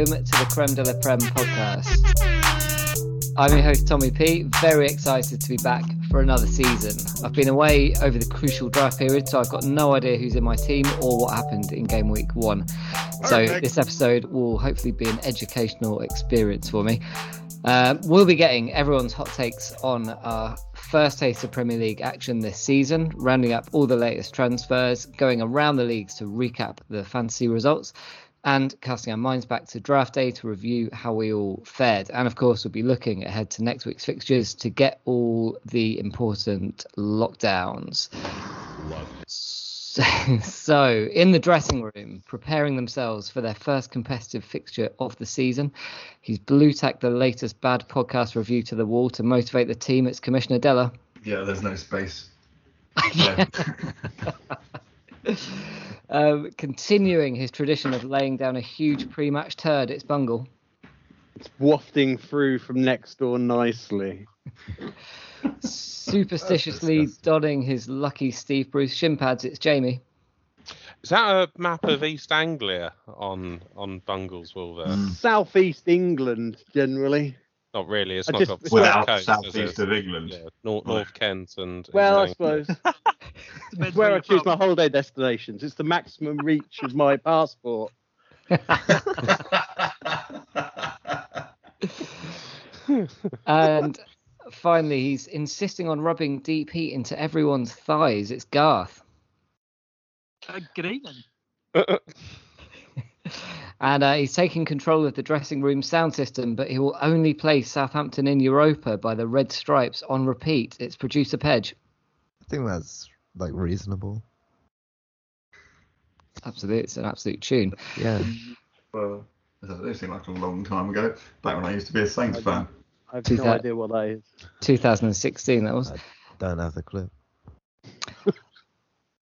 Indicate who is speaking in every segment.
Speaker 1: welcome to the Creme de la Prem podcast. I'm your host, Tommy P. Very excited to be back for another season. I've been away over the crucial draft period, so I've got no idea who's in my team or what happened in game week one. So, this episode will hopefully be an educational experience for me. Uh, we'll be getting everyone's hot takes on our first taste of Premier League action this season, rounding up all the latest transfers, going around the leagues to recap the fantasy results, and casting our minds back to draft day to review how we all fared. And of course, we'll be looking ahead to next week's fixtures to get all the important lockdowns. So, so, in the dressing room, preparing themselves for their first competitive fixture of the season, he's blue tacked the latest bad podcast review to the wall to motivate the team. It's Commissioner Dellar.
Speaker 2: Yeah, there's no space.
Speaker 1: um, continuing his tradition of laying down a huge pre-match turd, it's Bungle.
Speaker 3: It's wafting through from next door nicely.
Speaker 1: Superstitiously donning his lucky Steve Bruce shin pads, it's Jamie.
Speaker 4: Is that a map of East Anglia on on Bungle's wall there?
Speaker 3: Mm. Southeast England, generally.
Speaker 4: Not really. It's
Speaker 3: I
Speaker 4: not
Speaker 3: just-
Speaker 4: got the
Speaker 2: Without
Speaker 4: coast, is
Speaker 2: southeast of England.
Speaker 4: Yeah, North, North Kent and.
Speaker 3: Well, I
Speaker 4: East
Speaker 3: suppose.
Speaker 5: Depends
Speaker 3: It's where I choose
Speaker 5: from.
Speaker 3: my holiday destinations. It's the maximum reach of my passport.
Speaker 1: and finally, he's insisting on rubbing deep heat into everyone's thighs. It's Garth.
Speaker 5: Uh, good evening.
Speaker 1: And uh, he's taking control of the dressing room sound system, but he will only play Southampton in Europa by the Red Stripes on repeat. It's producer Pedge.
Speaker 6: I think that's like reasonable.
Speaker 1: Absolutely, it's an absolute tune.
Speaker 6: Yeah.
Speaker 2: well, it seemed like a long time ago, back when I used to be a Saints fan.
Speaker 3: I have no
Speaker 1: thou-
Speaker 3: idea what that is.
Speaker 1: 2016, that was.
Speaker 6: Don't have the clue.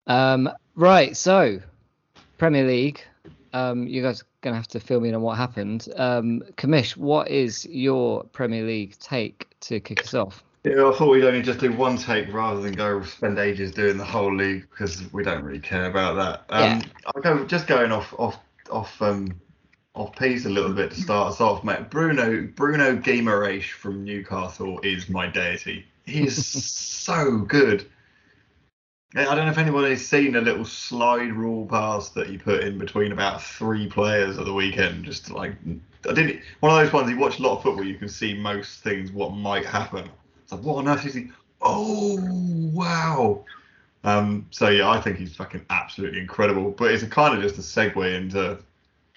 Speaker 1: Um, right, so Premier League. Um, you guys are going to have to fill me in on what happened. Um, Commish, what is your Premier League take to kick us off?
Speaker 2: Yeah, I thought we'd only just do one take rather than go spend ages doing the whole league because we don't really care about that. Um, I'll go just going off off off um off piece a little bit to start us off, mate. Bruno Bruno Guimaraes from Newcastle is my deity. He is so good. I don't know if anyone has seen a little slide rule pass that he put in between about three players at the weekend. Just like I didn't one of those ones you watch a lot of football, you can see most things what might happen. It's like what on earth is he? Oh wow. Um, so yeah, I think he's fucking absolutely incredible. But it's a kind of just a segue into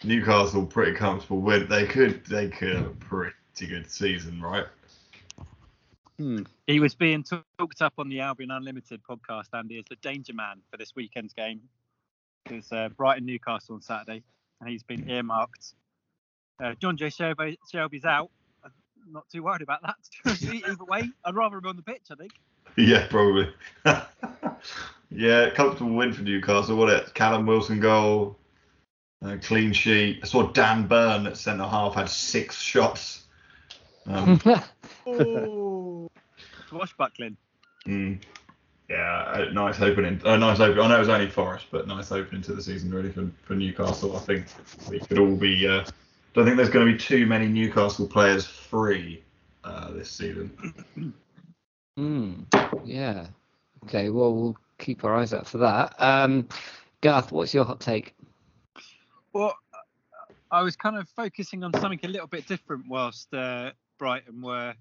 Speaker 2: Newcastle pretty comfortable win. They could they could have a pretty good season, right?
Speaker 3: Hmm.
Speaker 5: He was being talked up on the Albion Unlimited podcast, Andy, as the danger man for this weekend's game. It's uh, Brighton Newcastle on Saturday, and he's been earmarked. Uh, John J. Shelby, Shelvey's out. I'm not too worried about that. Either way, I'd rather him on the pitch, I think.
Speaker 2: Yeah, probably. yeah, comfortable win for Newcastle. What it? Callum Wilson goal, uh, clean sheet. I saw Dan Burn at centre half had six shots. Um,
Speaker 5: Oh, swashbuckling.
Speaker 2: mm, yeah, a nice opening. A nice opening. I know it was only Forest, but nice opening to the season really for, for Newcastle. I think we could all be. Uh, don't think there's going to be too many Newcastle players free uh, this season.
Speaker 1: Hmm. Yeah. Okay. Well, we'll keep our eyes out for that. Um, Garth, what's your hot take?
Speaker 5: Well, I was kind of focusing on something a little bit different whilst uh, Brighton were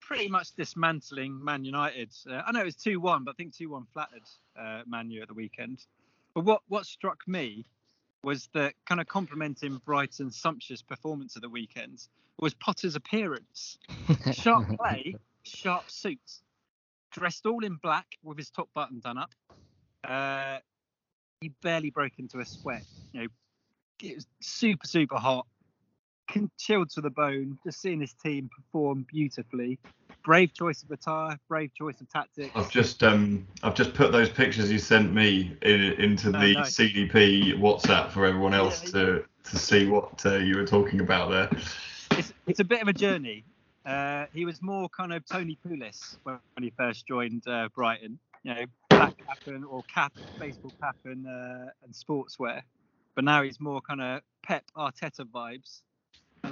Speaker 5: pretty much dismantling Man United. Uh, I know it was 2 1, but I think 2 1 flattered uh, Man U at the weekend. But what, what struck me was that kind of complimenting Brighton's sumptuous performance of the weekend was Potter's appearance. Sharp play, sharp suit, dressed all in black with his top button done up. Uh, he barely broke into a sweat. You know, it was super, super hot, con- chilled to the bone. Just seeing his team perform beautifully. Brave choice of attire, brave choice of tactics.
Speaker 2: I've just um I've just put those pictures you sent me in, into
Speaker 5: Oh,
Speaker 2: the
Speaker 5: nice.
Speaker 2: CDP WhatsApp for everyone else
Speaker 5: Yeah,
Speaker 2: to to see what uh, you were talking about there.
Speaker 5: It's, it's a bit of a journey. Uh, he was more kind of Tony Pulis when, when he first joined uh, Brighton. You know, black cap and or cap, baseball cap and uh, and sportswear. but now he's more kind of Pep Arteta vibes.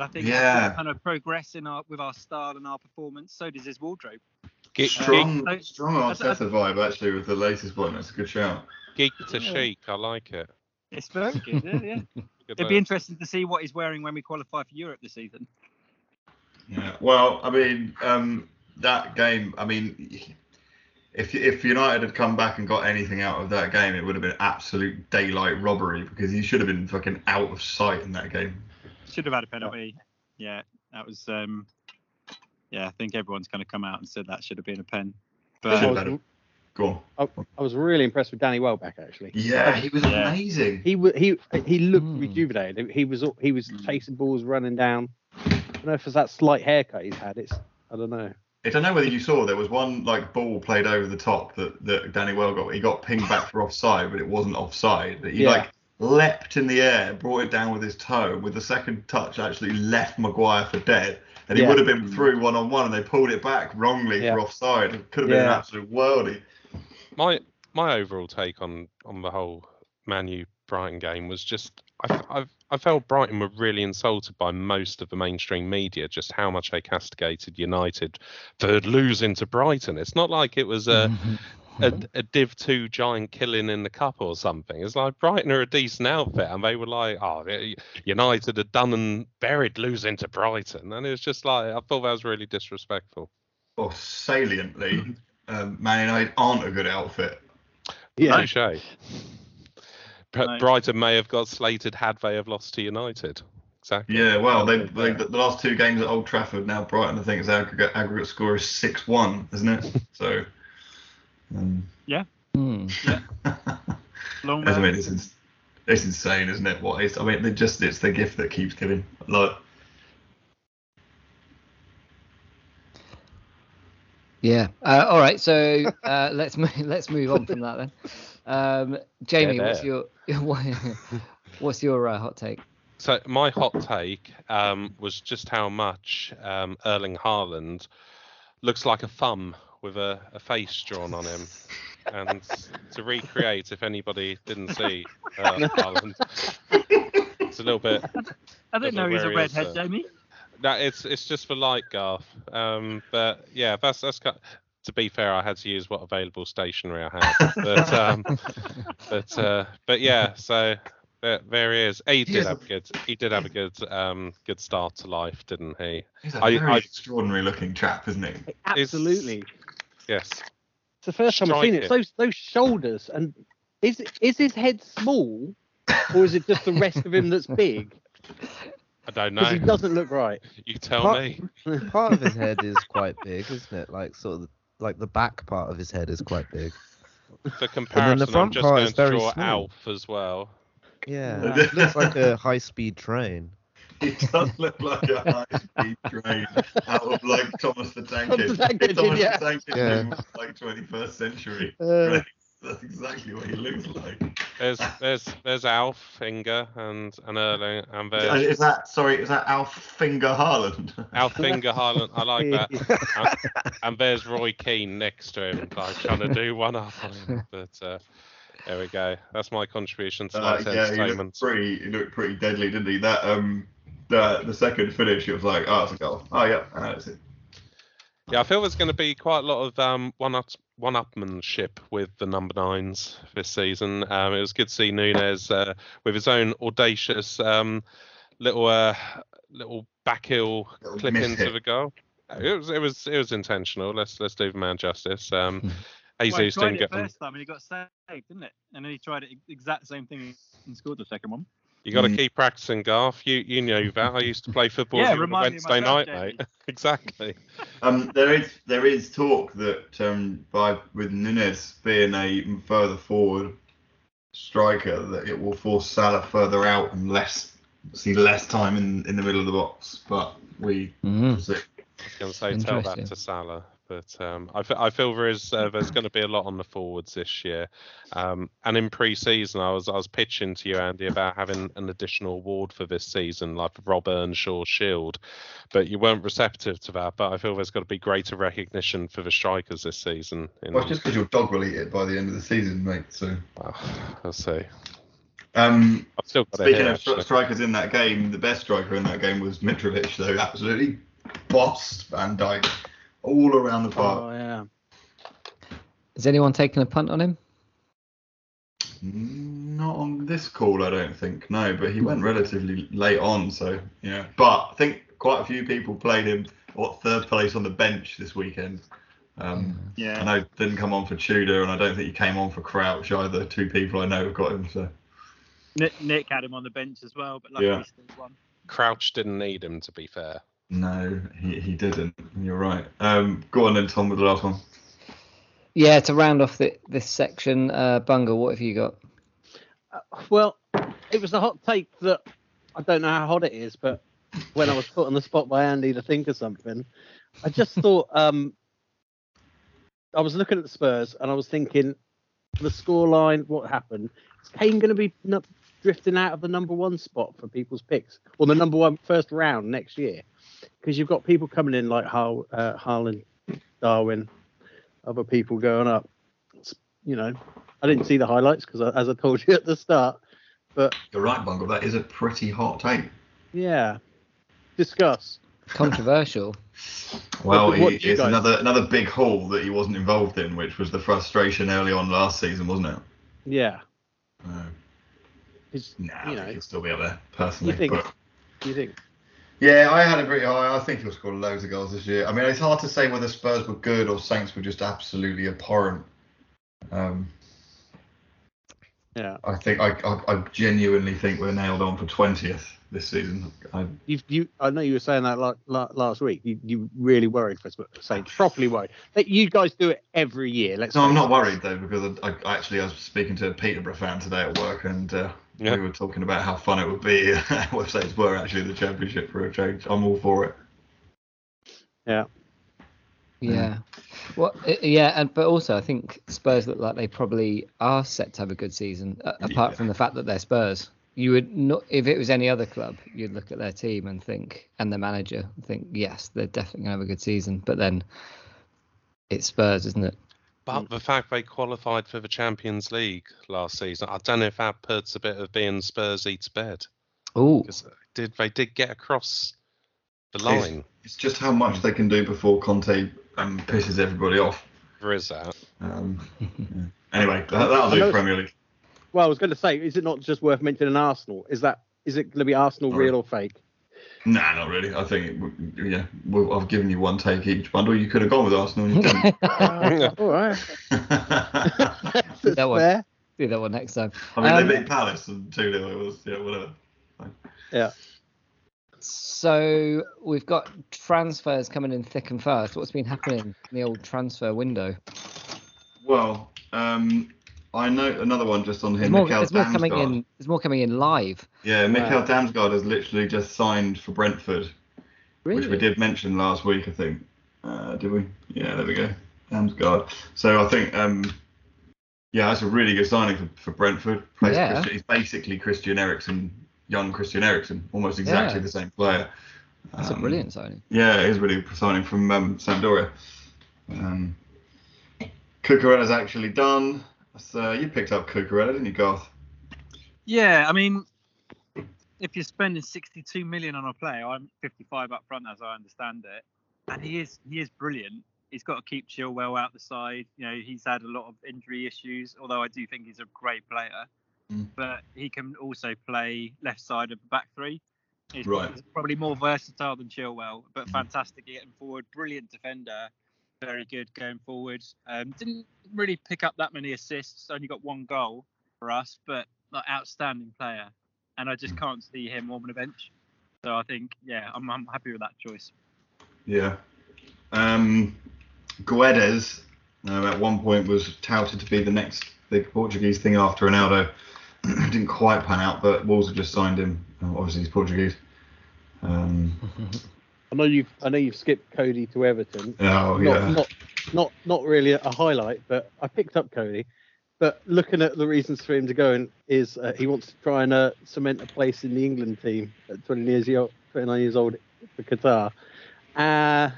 Speaker 5: And I think as
Speaker 2: Yeah.
Speaker 5: we kind of progress in our with our style and our performance. So does his wardrobe.
Speaker 4: Geek,
Speaker 2: Strong,
Speaker 5: I-
Speaker 2: strong
Speaker 5: I- I-
Speaker 2: Arteta vibe actually with the latest one. That's a good shout.
Speaker 4: geek, geek to chic. I like it.
Speaker 5: It's very good. Yeah, yeah. It'd be interesting to see what he's wearing when we qualify for Europe this season.
Speaker 2: Yeah. Well, I mean, um, that game. I mean, if if United had come back and got anything out of that game, it would have been absolute daylight robbery because he should have been fucking out of sight in that game.
Speaker 5: Should have had a penalty. Yeah, that was. um Yeah, I think everyone's kind of come out and said that should have been a pen.
Speaker 2: Should
Speaker 3: I
Speaker 5: But
Speaker 3: was,
Speaker 2: Go on.
Speaker 3: I was really impressed with Danny Welbeck actually.
Speaker 2: Yeah, he was
Speaker 5: Yeah.
Speaker 2: amazing.
Speaker 3: He wa- he he looked
Speaker 1: Hmm.
Speaker 3: rejuvenated. He was he was
Speaker 5: Hmm.
Speaker 3: chasing balls, running down. I don't know if it's that slight haircut he's had. It's I don't know.
Speaker 2: I don't know whether you saw there was one like ball played over the top that, that Danny Well got. He got pinged back for offside, but it wasn't offside. But he
Speaker 3: Yeah.
Speaker 2: like leapt in the air, brought it down with his toe. With the second touch, actually left Maguire for dead, and he
Speaker 3: Yeah.
Speaker 2: would have been through one on one, and they pulled it back wrongly
Speaker 3: Yeah.
Speaker 2: for offside. It could have been an
Speaker 3: Yeah.
Speaker 2: absolute worldie.
Speaker 4: my my overall take on on the whole Manu Brighton game was just I, I I felt Brighton were really insulted by most of the mainstream media just how much they castigated United for losing to Brighton. It's not like it was a a, a Div Two giant killing in the cup or something. It's like Brighton are a decent outfit, and they were like, oh, United had done and buried losing to Brighton, and it was just like I thought that was really disrespectful.
Speaker 2: Or saliently, um, Man United aren't a good outfit.
Speaker 3: Yeah,
Speaker 4: Touche. Br-
Speaker 5: No.
Speaker 4: Brighton may have got slated had they have lost to United. Exactly.
Speaker 2: Yeah, well, they, they
Speaker 3: fair.
Speaker 2: the last two games at Old Trafford. Now Brighton, I think, his aggregate aggregate score is six one, isn't it? So. Um,
Speaker 1: Hmm.
Speaker 5: long
Speaker 2: I mean, it's, ins- it's insane, isn't it? What is? I mean, they just it's the gift that keeps giving. Like,
Speaker 1: Yeah. Uh, all right. So uh, let's move, let's move on from that then. Um, Jamie,
Speaker 4: Yeah,
Speaker 1: what's your what's your uh, hot take?
Speaker 4: So my hot take um, was just how much um, Erling Haaland looks like a thumb with a, a face drawn on him. And to recreate, if anybody didn't see uh, Haaland, it's a little bit
Speaker 5: I didn't know he's a
Speaker 4: where he is,
Speaker 5: redhead,
Speaker 4: uh,
Speaker 5: Jamie.
Speaker 4: No, it's it's just for light, Garth. Um, but yeah, that's that's got. To be fair, I had to use what available stationery I had. But um, but uh, but yeah, so there, there he is. He
Speaker 2: He
Speaker 4: did
Speaker 2: is
Speaker 4: have a good. He did have a good um good start to life, didn't he?
Speaker 2: he's a
Speaker 4: I-
Speaker 2: very
Speaker 4: I-
Speaker 2: extraordinary looking chap, isn't he?
Speaker 3: absolutely.
Speaker 4: Yes.
Speaker 3: It's the first time I've seen it.
Speaker 4: Striking.
Speaker 3: Those those shoulders and is is his head small, or is it just the rest of him that's big?
Speaker 4: I don't
Speaker 3: Because he doesn't look right.
Speaker 4: You tell
Speaker 6: Part-
Speaker 4: me.
Speaker 6: Part of his head is quite big, isn't it? Like sort of like the back part of his head is quite big.
Speaker 4: For comparison, I'm
Speaker 6: front
Speaker 4: just
Speaker 6: part
Speaker 4: going
Speaker 6: is
Speaker 4: to
Speaker 6: very
Speaker 4: draw
Speaker 6: small.
Speaker 4: Alf as well.
Speaker 6: Yeah,
Speaker 2: Yeah.
Speaker 6: it looks like a high-speed train.
Speaker 2: He does look like a high speed train out of like Thomas the Tank Engine.
Speaker 3: the Tank Engine,
Speaker 2: Thomas
Speaker 3: yeah.
Speaker 2: the Tank Engine was like 21st century.
Speaker 3: Uh,
Speaker 2: That's exactly what he looks like.
Speaker 4: There's there's there's Alf, Finger, and and Erling, and there's
Speaker 2: Is that sorry? Is that Alf Finger Haaland?
Speaker 4: Alf Finger Haaland, I like that. and, and there's Roy Keane next to him, like trying to do one up on him. But uh, there we go. That's my contribution to
Speaker 2: Uh,
Speaker 4: light
Speaker 2: yeah, he looked pretty. He looked pretty deadly, didn't he? That um, the the second finish, it was like, oh, it's a goal. Oh yeah, ah, that's it.
Speaker 4: Yeah, I feel there's going to be quite a lot of um, one up one upmanship with the number nines this season. Um, it was good to see Nunez uh, with his own audacious um, little uh, little back heel clip into
Speaker 2: hit.
Speaker 4: the goal. It was it was it was intentional. Let's let's do the man justice. Um,
Speaker 5: Well, he
Speaker 4: Jesus
Speaker 5: tried
Speaker 4: didn't
Speaker 5: it
Speaker 4: get on.
Speaker 5: first time and he got saved, didn't it? And then he tried it exact same thing and scored the second one.
Speaker 4: You got to
Speaker 2: Mm.
Speaker 4: keep practicing, Garth. You you knew that. I used to play football
Speaker 5: Yeah,
Speaker 4: on a
Speaker 5: remind me of
Speaker 4: Wednesday night,
Speaker 5: Jamie.
Speaker 4: mate. exactly.
Speaker 2: Um, there is there is talk that um, by with Nunez being a further forward striker, that it will force Salah further out and less see less time in, in the middle of the box. But we
Speaker 1: Mhm.
Speaker 2: will see.
Speaker 4: I was going to say tell that to Salah, but um, I, I feel there is uh, there's going to be a lot on the forwards this year. Um, and in pre-season, I was I was pitching to you, Andy, about having an additional award for this season, like Rob Earnshaw Shield, but you weren't receptive to that. But I feel there's got to be greater recognition for the strikers this season. In,
Speaker 2: Well, it's just because your dog will eat it by the end of the season, mate. So
Speaker 4: well, I'll see.
Speaker 2: Um,
Speaker 4: I've still got
Speaker 2: speaking
Speaker 4: here,
Speaker 2: of
Speaker 4: actually.
Speaker 2: strikers in that game, the best striker in that game was Mitrovic, though absolutely bossed Van Dijk all around the park.
Speaker 3: Oh yeah.
Speaker 1: Has anyone taken a punt on him?
Speaker 2: Not on this call, I don't think. No, but he went relatively late on, so yeah. But I think quite a few people played him what third place on the bench this weekend. Um, I know didn't come on for Tudor, and I don't think he came on for Crouch either. Two people I know have got him. So
Speaker 5: Nick, Nick had him on the bench as well, but luckily
Speaker 2: Yeah.
Speaker 5: he still won.
Speaker 4: Crouch didn't need him, to be fair.
Speaker 2: No, he, he didn't. You're right. Um, go on then, Tom, with the last one.
Speaker 1: Yeah, to round off the, this section, uh, Bungle, what have you got?
Speaker 3: Uh, Well, it was a hot take that I don't know how hot it is, but when I was put on the spot by Andy to think of something, I just thought um, I was looking at the Spurs and I was thinking the scoreline, what happened? Is Kane going to be nu- drifting out of the number one spot for people's picks, or the number one first round next year? Because you've got people coming in like Har- uh, Haaland, Darwin, other people going up. It's- You know, I didn't see the highlights because, as I told you at the start, but
Speaker 2: You're right, Bungle. That is a pretty hot take.
Speaker 3: yeah, discuss.
Speaker 1: Controversial.
Speaker 2: Well,
Speaker 3: What- what
Speaker 2: he, it's
Speaker 3: guys-
Speaker 2: another another big haul that he wasn't involved in, which was the frustration early on last season, wasn't it?
Speaker 3: Yeah,
Speaker 2: Uh,
Speaker 3: it's,
Speaker 2: nah, I
Speaker 3: you
Speaker 2: think
Speaker 3: know,
Speaker 2: he'll still be up there personally.
Speaker 3: You think?
Speaker 2: but-
Speaker 3: you think?
Speaker 2: Yeah, I had it pretty high. I think he'll score loads of goals this year. I mean, it's hard to say whether Spurs were good or Saints were just absolutely abhorrent. Um,
Speaker 3: Yeah,
Speaker 2: I think I, I, I genuinely think we're nailed on for twentieth this season. I,
Speaker 3: you you. I know you were saying that la- la- last week. You you really worried for Spurs, saying properly worried. That you guys do it every year. Let's.
Speaker 2: so I'm not worried though because I, I actually I was speaking to a Peterborough fan today at work and uh,
Speaker 4: Yeah.
Speaker 2: we were talking about how fun it would be if Saints were actually the championship for a change. I'm all for it.
Speaker 3: Yeah,
Speaker 1: Yeah. Well, yeah, and but also I think Spurs look like they probably are set to have a good season. Apart
Speaker 2: Yeah.
Speaker 1: from the fact that they're Spurs, you would not if it was any other club, you'd look at their team and think, and the manager and think, yes, they're definitely gonna have a good season. But then it's Spurs, isn't it?
Speaker 4: But the fact they qualified for the Champions League last season, I don't know if that puts a bit of being Spursy to bed.
Speaker 1: Oh,
Speaker 4: did they did get across the line?
Speaker 2: It's just how much they can do before Conte um, pisses everybody off.
Speaker 4: There is that.
Speaker 2: Um, yeah. Anyway, that, that'll do Premier League.
Speaker 3: Well, I was going to say, is it not just worth mentioning Arsenal? Is that is it going to be Arsenal real or fake?
Speaker 2: Nah, not really. I think, it, w- yeah, well, I've given you one take each bundle. You could have gone with Arsenal. And you didn't.
Speaker 3: Uh, all right, that's
Speaker 1: That one.
Speaker 3: fair.
Speaker 1: do that one next time.
Speaker 2: I mean,
Speaker 1: Um,
Speaker 2: they beat Palace and 2 0. It was, yeah, whatever.
Speaker 3: Yeah.
Speaker 1: So we've got transfers coming in thick and fast. What's been happening in the old transfer window?
Speaker 2: Well, um, I know another one just on
Speaker 1: There's
Speaker 2: him.
Speaker 1: more,
Speaker 2: Mikkel
Speaker 1: there's more coming in. There's more coming in live.
Speaker 2: Yeah, Mikkel
Speaker 3: Wow.
Speaker 2: Damsgaard has literally just signed for Brentford,
Speaker 1: Really?
Speaker 2: which we did mention last week, I think. Uh, did we? Yeah, there we go. Damsgaard. So I think, um, yeah, that's a really good signing for, for Brentford. Plays
Speaker 1: Yeah.
Speaker 2: Christian, he's basically Christian Eriksen, young Christian Eriksen, almost exactly
Speaker 1: Yeah.
Speaker 2: the same player.
Speaker 1: That's a
Speaker 2: Um,
Speaker 1: brilliant signing.
Speaker 2: Yeah, it is really signing from um, Sampdoria. Um, Cucurella's actually done. So you picked up Cucurella, didn't you, Garth?
Speaker 5: Yeah, I mean, if you're spending 62 million on a player, I'm 55 up front, as I understand it, and he is he is brilliant. He's got to keep Chilwell out the side. You know, he's had a lot of injury issues, although I do think he's a great player.
Speaker 2: Mm.
Speaker 5: But he can also play left side of the back three. He's
Speaker 2: Right.
Speaker 5: probably, probably more versatile than Chilwell, but fantastic getting forward, brilliant defender, very good going forward. Um, didn't really pick up that many assists, only got one goal for us, but like outstanding player. And I just can't see him on the bench. So I think, yeah, I'm, I'm happy with that choice.
Speaker 2: Yeah. Um, Guedes uh, at one point was touted to be the next big Portuguese thing after Ronaldo. Didn't quite pan out, but Wolves have just signed him. Obviously, he's Portuguese. Um,
Speaker 3: I know you've I know you've skipped Coady to Everton.
Speaker 2: oh,
Speaker 3: not,
Speaker 2: yeah.
Speaker 3: not not not really a highlight, but I picked up Coady. But looking at the reasons for him to go in is uh, he wants to try and uh, cement a place in the England team at 20 years old, 29 years old for Qatar. Uh, I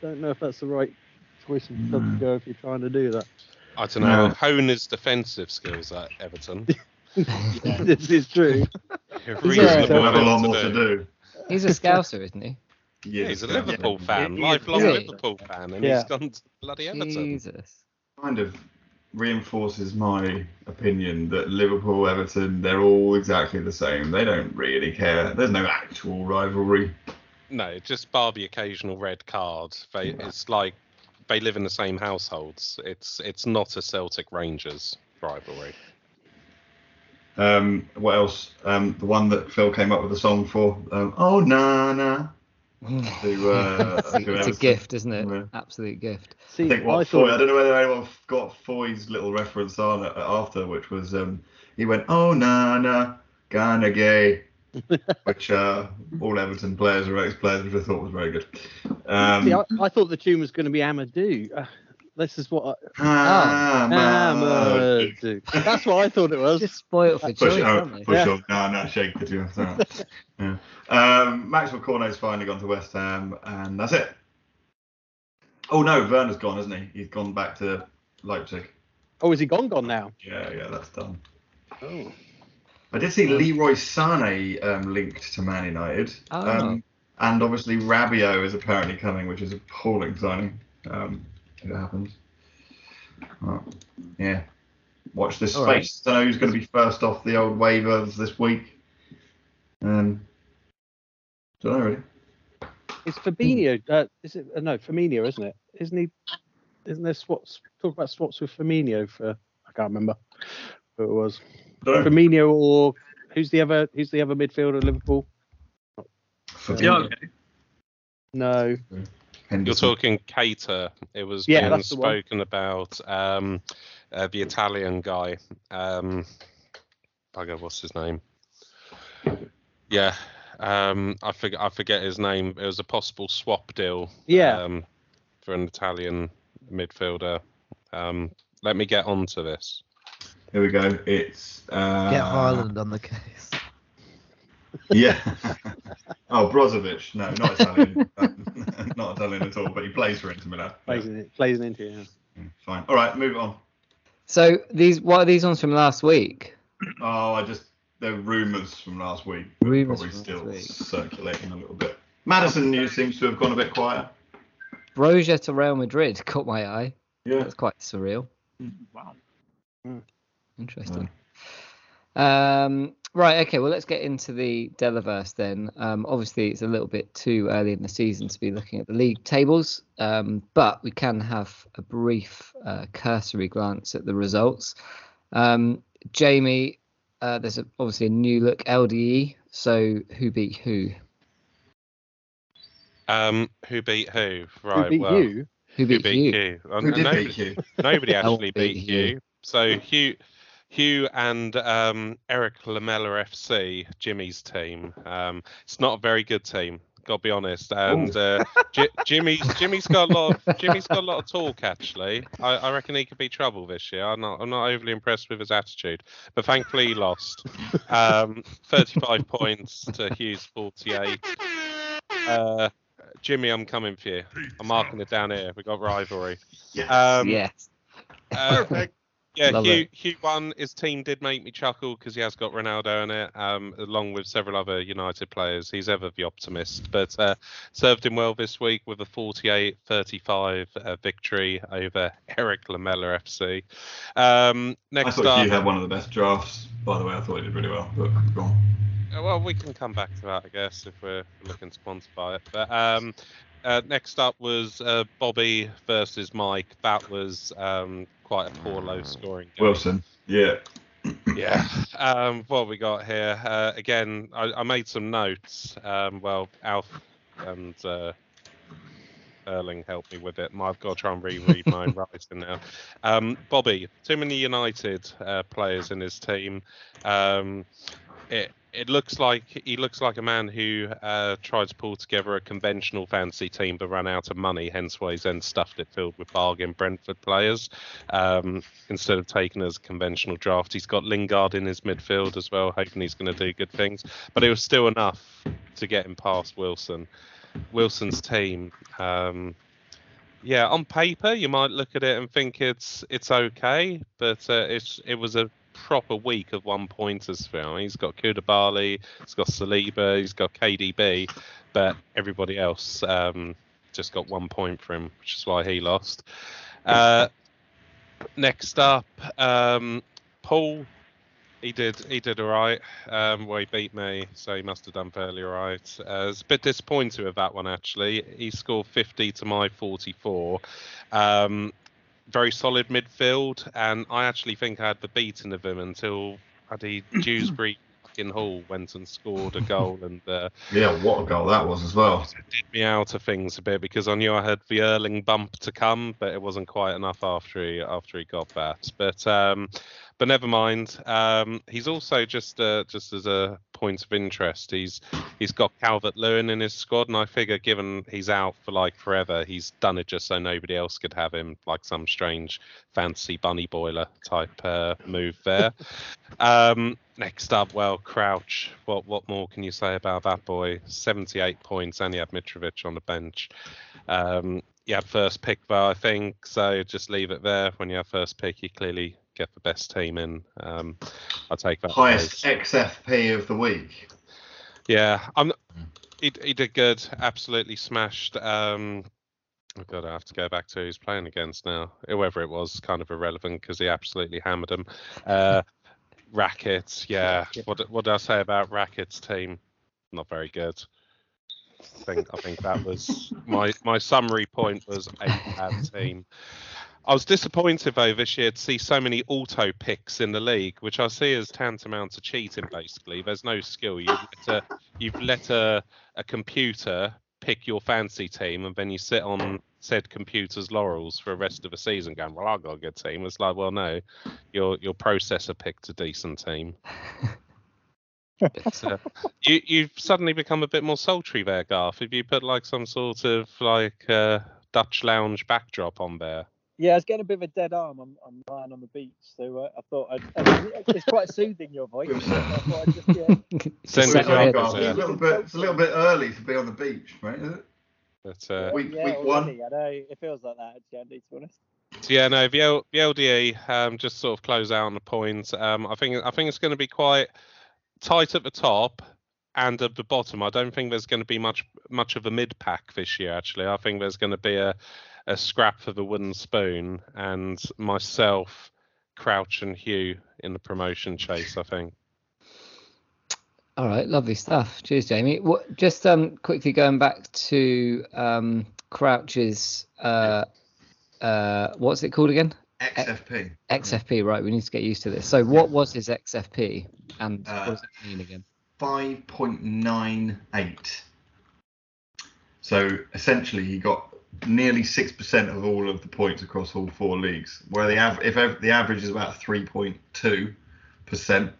Speaker 3: don't know if that's the right choice of club to go if you're trying to do that.
Speaker 4: I don't know.
Speaker 2: No.
Speaker 4: Hone his defensive skills at Everton.
Speaker 3: this is true.
Speaker 4: It
Speaker 1: He's
Speaker 4: really
Speaker 1: a-
Speaker 4: is
Speaker 2: We'll have a lot more to do.
Speaker 1: He's a Scouser, isn't he?
Speaker 4: Yeah, he's a
Speaker 2: yeah.
Speaker 4: Liverpool fan,
Speaker 5: He- he-
Speaker 4: lifelong
Speaker 1: Is he?
Speaker 4: Liverpool fan, and
Speaker 3: Yeah.
Speaker 4: he's gone to bloody Everton.
Speaker 1: Jesus.
Speaker 2: kind of reinforces my opinion that Liverpool, Everton, they're all exactly the same. They don't really care. There's no actual rivalry.
Speaker 4: No, just bar the occasional red card. They, it's like they live in the same households. It's it's not a Celtic Rangers rivalry.
Speaker 2: Um, what else? Um, the one that Phil came up with a song for. Um, oh na na. To, uh,
Speaker 1: it's, a, it's a
Speaker 2: Everton.
Speaker 1: gift, isn't it?
Speaker 2: Yeah.
Speaker 1: Absolute gift.
Speaker 2: I think what
Speaker 3: I
Speaker 2: Foy, I don't know whether anyone got Foy's little reference on it after, which was um, he went, "Oh na na, Gana Gueye," which uh, all Everton players or ex-players, which I thought was very good. Um,
Speaker 3: see, I, I thought the tune was going to be Amadou. This is what
Speaker 2: ah,
Speaker 3: I,
Speaker 2: ma-
Speaker 3: Amadou. That's what I thought it was.
Speaker 1: Just spoiled for
Speaker 2: Push
Speaker 1: choice,
Speaker 2: it, oh, push
Speaker 3: Yeah.
Speaker 2: on. No, no, shake the two. Yeah. Um, Maxwell Cornet's finally gone to West Ham, and that's it. Oh no, Werner's gone, isn't he? He's gone back to Leipzig.
Speaker 3: Oh, is he gone? Gone now?
Speaker 2: Yeah, yeah, that's done.
Speaker 3: Oh.
Speaker 2: I did see Leroy Sané um, linked to Man United,
Speaker 1: Oh.
Speaker 2: um, and obviously Rabiot is apparently coming, which is appalling signing. Um, if it happens. Well, yeah. Watch this
Speaker 1: All right.
Speaker 2: space. Don't know who's going to be first off the old waivers this week. Um, don't know really.
Speaker 3: It's Fabinho. Uh, is it? Uh, no, Firmino, isn't it? Isn't he? Isn't there swaps? Talk about swaps with Firmino for I can't remember who it was.
Speaker 2: Don't.
Speaker 3: Firmino or who's the other? Who's the other midfielder at Liverpool?
Speaker 2: Fabinho,
Speaker 5: Thiago.
Speaker 3: No.
Speaker 4: You're talking Keita. It was
Speaker 3: Yeah,
Speaker 4: being
Speaker 3: that's one.
Speaker 4: spoken about. Um, uh, the Italian guy. Um, bugger, what's his name? Yeah, um, I forget. I forget his name. It was a possible swap deal.
Speaker 3: Yeah.
Speaker 4: Um, for an Italian midfielder. Um, let me get onto this.
Speaker 2: Here we go. It's uh,
Speaker 6: Get Haaland on the case.
Speaker 2: Yeah. oh, Brozovic. No, not Italian. not Italian at all, but he plays for Inter Milan.
Speaker 3: Plays in it. Plays in into it. Yeah.
Speaker 2: Yeah, Fine. All right, move on.
Speaker 1: So these what are these ones from last week?
Speaker 2: Oh, I just they're rumours from last week.
Speaker 1: Rumours
Speaker 2: Probably
Speaker 1: from
Speaker 2: still
Speaker 1: last week.
Speaker 2: circulating a little bit. Maddison news seems to have gone a bit quiet.
Speaker 1: Broja to Real Madrid caught my eye.
Speaker 2: Yeah.
Speaker 1: That's quite surreal.
Speaker 5: Mm, wow. Mm.
Speaker 1: Interesting. Um, right. Okay. Well, let's get into the Delaverse then. Um, obviously, it's a little bit too early in the season to be looking at the league tables, um, but we can have a brief uh, cursory glance at the results. Um, Jamie, uh, there's a, obviously a new look LDE. So who beat who?
Speaker 4: Um, who beat who?
Speaker 3: Right, Who
Speaker 4: Right.
Speaker 3: beat
Speaker 4: well,
Speaker 3: you?
Speaker 1: Who
Speaker 4: Who
Speaker 1: beat,
Speaker 4: beat
Speaker 1: you?
Speaker 4: Hugh? Uh,
Speaker 2: Who did
Speaker 4: nobody,
Speaker 2: beat you?
Speaker 4: nobody actually
Speaker 1: beat
Speaker 4: beat
Speaker 1: Hugh.
Speaker 4: Hugh. So Hugh, Hugh and um, Eric Lamela FC, Jimmy's team. Um, it's not a very good team. Got to be honest. And uh, J- Jimmy's Jimmy's got a lot. Of, Jimmy's got a lot of talk. Actually, I, I reckon he could be trouble this year. I'm not. I'm not overly impressed with his attitude. But thankfully, he lost. Um, 35 points to Hugh's 48. Uh, Jimmy, I'm coming for you. I'm marking it down here. We got rivalry.
Speaker 2: Yes.
Speaker 4: Um,
Speaker 1: yes.
Speaker 4: uh,
Speaker 2: Perfect.
Speaker 4: Yeah,
Speaker 1: Love
Speaker 4: Hugh,
Speaker 1: it.
Speaker 4: Hugh won. His team did make me chuckle because he has got Ronaldo in it, um, along with several other United players. He's ever the optimist, but uh, served him well this week with a 48-35 uh, victory over Eric Lamela FC. Um,
Speaker 2: I
Speaker 4: next
Speaker 2: thought
Speaker 4: up,
Speaker 2: you had one of the best drafts. By the way, I thought he did really well. But go on.
Speaker 4: Uh, Well, we can come back to that, I guess, if we're looking to quantify it. But um, uh, next up was uh, Bobby versus Mike. That was um, quite a poor, low-scoring game.
Speaker 2: Wilson. Yeah.
Speaker 4: Yeah. Um, what we got here? Uh, again, I, I made some notes. Um, well, Alf and uh, Erling helped me with it. I've got to try and reread my writing now. Um, Bobby, too many United uh, players in his team. Um, it it looks like he looks like a man who uh, tried to pull together a conventional fantasy team but ran out of money. Hence why he's then stuffed it filled with bargain Brentford players um, instead of taking as a conventional draft. He's got Lingard in his midfield as well, hoping he's going to do good things. But it was still enough to get him past Wilson. Wilson's team. Um, yeah, on paper you might look at it and think it's it's okay, but uh, it's it was a proper week of one pointers for him. He's got Koulibaly, he's got Saliba, he's got KDB, but everybody else um, just got one point for him, which is why he lost. Uh, next up, um, Paul. He did. He did all right. Um, well, he beat me, so he must have done fairly all right. Uh, it's a bit disappointed with that one actually. He scored 50 to my 44. Um, very solid midfield, and I actually think I had the beating of him until Addy Dewsbury in Hall went and scored a goal and uh,
Speaker 2: Yeah, what a goal that was as well.
Speaker 4: It did me out of things a bit because I knew I had the Erling bump to come, but it wasn't quite enough after he after he got that. But um, but never mind. Um, he's also just uh, just as a point of interest, he's he's got Calvert Lewin in his squad, and I figure given he's out for like forever, he's done it just so nobody else could have him, like some strange fancy bunny boiler type uh, move there. um, next up, well, Crouch. What what more can you say about that boy? 78 points, and he had Mitrovic on the bench. Um, you had first pick though, I think. So just leave it there. When you have first pick, you clearly get the best team in. Um, I'll take that.
Speaker 2: Highest
Speaker 4: as-
Speaker 2: XFP of the week.
Speaker 4: Yeah, I'm. He, he did good. Absolutely smashed. Um, oh god, I have to go back to who he's playing against now. Whoever it was, kind of irrelevant because he absolutely hammered him. Uh, Rackets, yeah. What what did I say about Rackets team? Not very good. I think I think that was my my summary point was a bad team. I was disappointed though this year to see so many auto picks in the league, which I see as tantamount to cheating. Basically, there's no skill. You've let a, you've let a, a computer pick your fancy team, and then you sit on said computer's laurels for the rest of the season, going, "Well, I got a good team." It's like, well, no, your your processor picked a decent team. But, uh, you you've suddenly become a bit more sultry there, Garth. Have you put like some sort of like uh, Dutch lounge backdrop on there?
Speaker 5: Yeah, I was getting a bit of a dead arm. I'm, I'm lying on the beach, so uh, I thought I'd, I it's quite soothing your voice. so I thought I'd just, yeah.
Speaker 4: Send
Speaker 1: Set
Speaker 4: it
Speaker 1: your
Speaker 4: up,
Speaker 1: head.
Speaker 4: Garth.
Speaker 2: It's a little bit. It's a little bit early to be on the beach, right? Is it?
Speaker 4: But, uh,
Speaker 2: Week
Speaker 5: yeah,
Speaker 2: week one.
Speaker 5: already, I know it feels like that, actually, Andy, to be honest.
Speaker 4: So yeah, no, the, L- the LDE um, just sort of close out on the points. Um, I think I think it's going to be quite tight at the top and at the bottom. I don't think there's going to be much much of a mid pack this year. Actually, I think there's going to be a a scrap of a wooden spoon and myself, Crouch and Hugh in the promotion chase. I think.
Speaker 1: All right, lovely stuff. Cheers, Jamie. What, just um, quickly going back to um, Crouch's, uh, uh, what's it called again?
Speaker 2: XFP.
Speaker 1: XFP, right? We need to get used to this. So, what was his XFP, and
Speaker 2: Uh,
Speaker 1: what does it mean again?
Speaker 2: 5.98. So essentially, he got nearly six percent of all of the points across all four leagues. Where the av- if ev- the average is about 3.2 percent,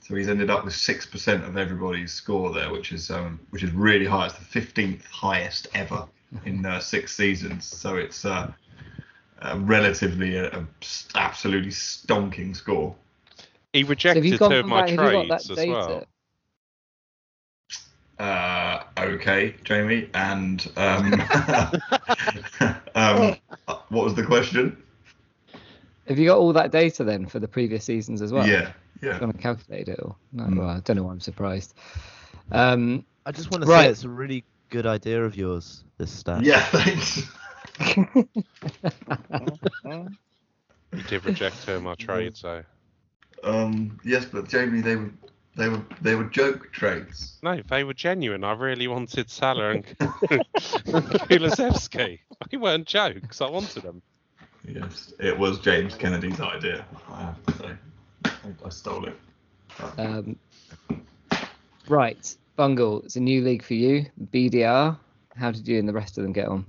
Speaker 2: so he's ended up with six percent of everybody's score there, which is um, which is really high. It's the 15th highest ever in uh, six seasons. So it's uh, uh, relatively a, a s- absolutely stonking score.
Speaker 4: He rejected
Speaker 1: you
Speaker 4: two of my
Speaker 1: back? Have you got
Speaker 4: trades as well.
Speaker 2: Okay, Jamie. And um, um, what was the question?
Speaker 1: Have you got all that data then for the previous seasons as well?
Speaker 2: Yeah, yeah.
Speaker 1: Going to calculate it all? No,
Speaker 2: Mm.
Speaker 1: well, I don't know why I'm surprised. Um,
Speaker 6: I just want to
Speaker 1: Right.
Speaker 6: say it's a really good idea of yours. This stat.
Speaker 2: Yeah, thanks.
Speaker 4: you did reject two of my trades, so.
Speaker 2: Um, yes, but Jamie, they were they were they were joke trades.
Speaker 4: No, they were genuine. I really wanted Salah and Kulusevski. They weren't jokes. I wanted them.
Speaker 2: Yes, it was James Kennedy's idea. I have to say, I, I stole it.
Speaker 1: um, right, Bungle, it's a new league for you, BDR. How did you and the rest of them get on?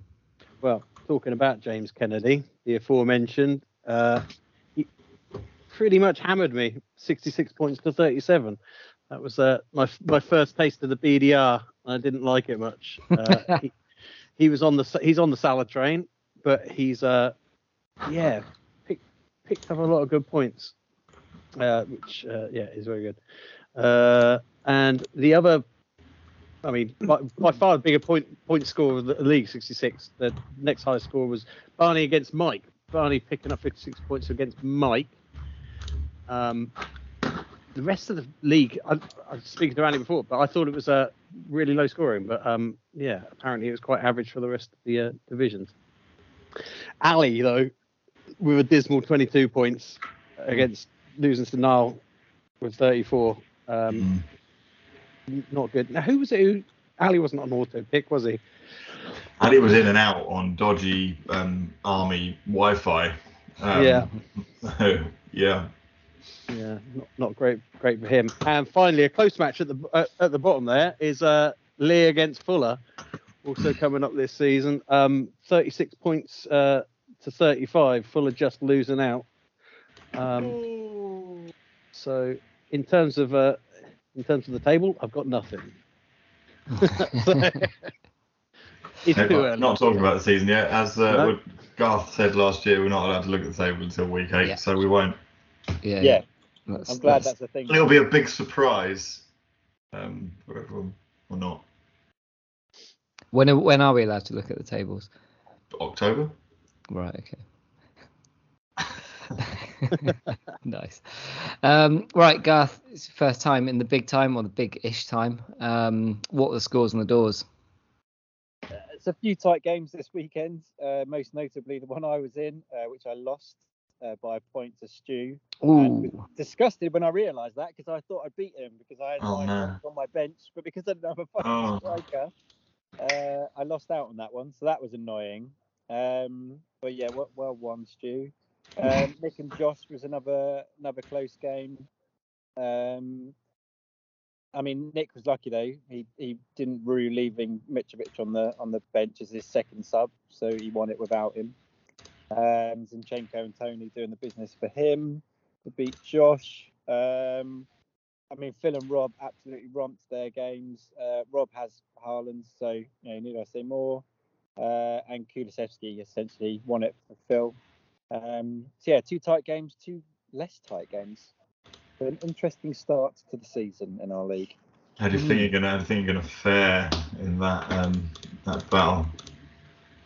Speaker 3: Well, talking about James Kennedy, the aforementioned, uh, he pretty much hammered me, 66 points to 37. That was uh, my my first taste of the BDR. I didn't like it much. Uh, he, he was on the he's on the salad train, but he's uh yeah picked picked up a lot of good points, uh, which uh, yeah is very good. Uh, and the other I mean, by, by far the bigger point point score of the league, 66. The next highest score was Barney against Mike. Barney picking up 56 points against Mike. Um, the rest of the league, I, I was speaking to Andy before, but I thought it was uh, really low scoring. But um, yeah, apparently it was quite average for the rest of the uh, divisions. Ali, though, with a dismal 22 points against losing to Niall with 34. Um,
Speaker 2: Mm.
Speaker 3: Not good. Now, who was it who. Ali wasn't on auto pick, was he?
Speaker 2: It was in and out on dodgy um, army Wi-Fi. Um,
Speaker 3: Yeah.
Speaker 2: yeah.
Speaker 3: Yeah, not, not great, great for him. And finally, a close match at the uh, at the bottom there is uh, Lee against Fuller, also coming up this season. Um, 36 points uh, to 35. Fuller just losing out. Um, so in terms of uh, in terms of the table, I've got nothing. it's
Speaker 2: Hey,
Speaker 3: too early.
Speaker 2: Not talking about the season yet. As uh,
Speaker 3: No.
Speaker 2: Garth said last year, we're not allowed to look at the table until week eight,
Speaker 1: Yeah.
Speaker 2: so we won't.
Speaker 1: Yeah.
Speaker 5: Yeah,
Speaker 1: That's,
Speaker 5: I'm glad
Speaker 1: that's-
Speaker 5: that's the thing.
Speaker 2: It'll be a big surprise um, for everyone, or not.
Speaker 1: When are, when are we allowed to look at the tables?
Speaker 2: October.
Speaker 1: Right. Okay. nice. Um, right, Garth. It's your first time in the big time or the big-ish time. Um, what were the scores on the doors?
Speaker 5: It's a few tight games this weekend, uh, most notably the one I was in, uh, which I lost uh, by a point to Stu. And disgusted when I realised that because I thought I'd beat him because I had
Speaker 2: Oh, no.
Speaker 5: on my bench, but because I didn't have a fucking
Speaker 2: Oh.
Speaker 5: striker, uh, I lost out on that one. So that was annoying. Um, but yeah, well, well won, Stu. Um, Nick and Josh was another another close game. Um, I mean, Nick was lucky though. He he didn't rue leaving Mitrovic on the on the bench as his second sub, so he won it without him. Um, Zinchenko and Tony doing the business for him to beat Josh. Um, I mean, Phil and Rob absolutely romped their games. Uh, Rob has Haaland, so you know, need I say more? Uh, and Kulusevski essentially won it for Phil. Um, so yeah, two tight games, two less tight games. So an interesting start to the season in our league.
Speaker 2: How do you think you're gonna? How do you think you're gonna fare in that um, that battle?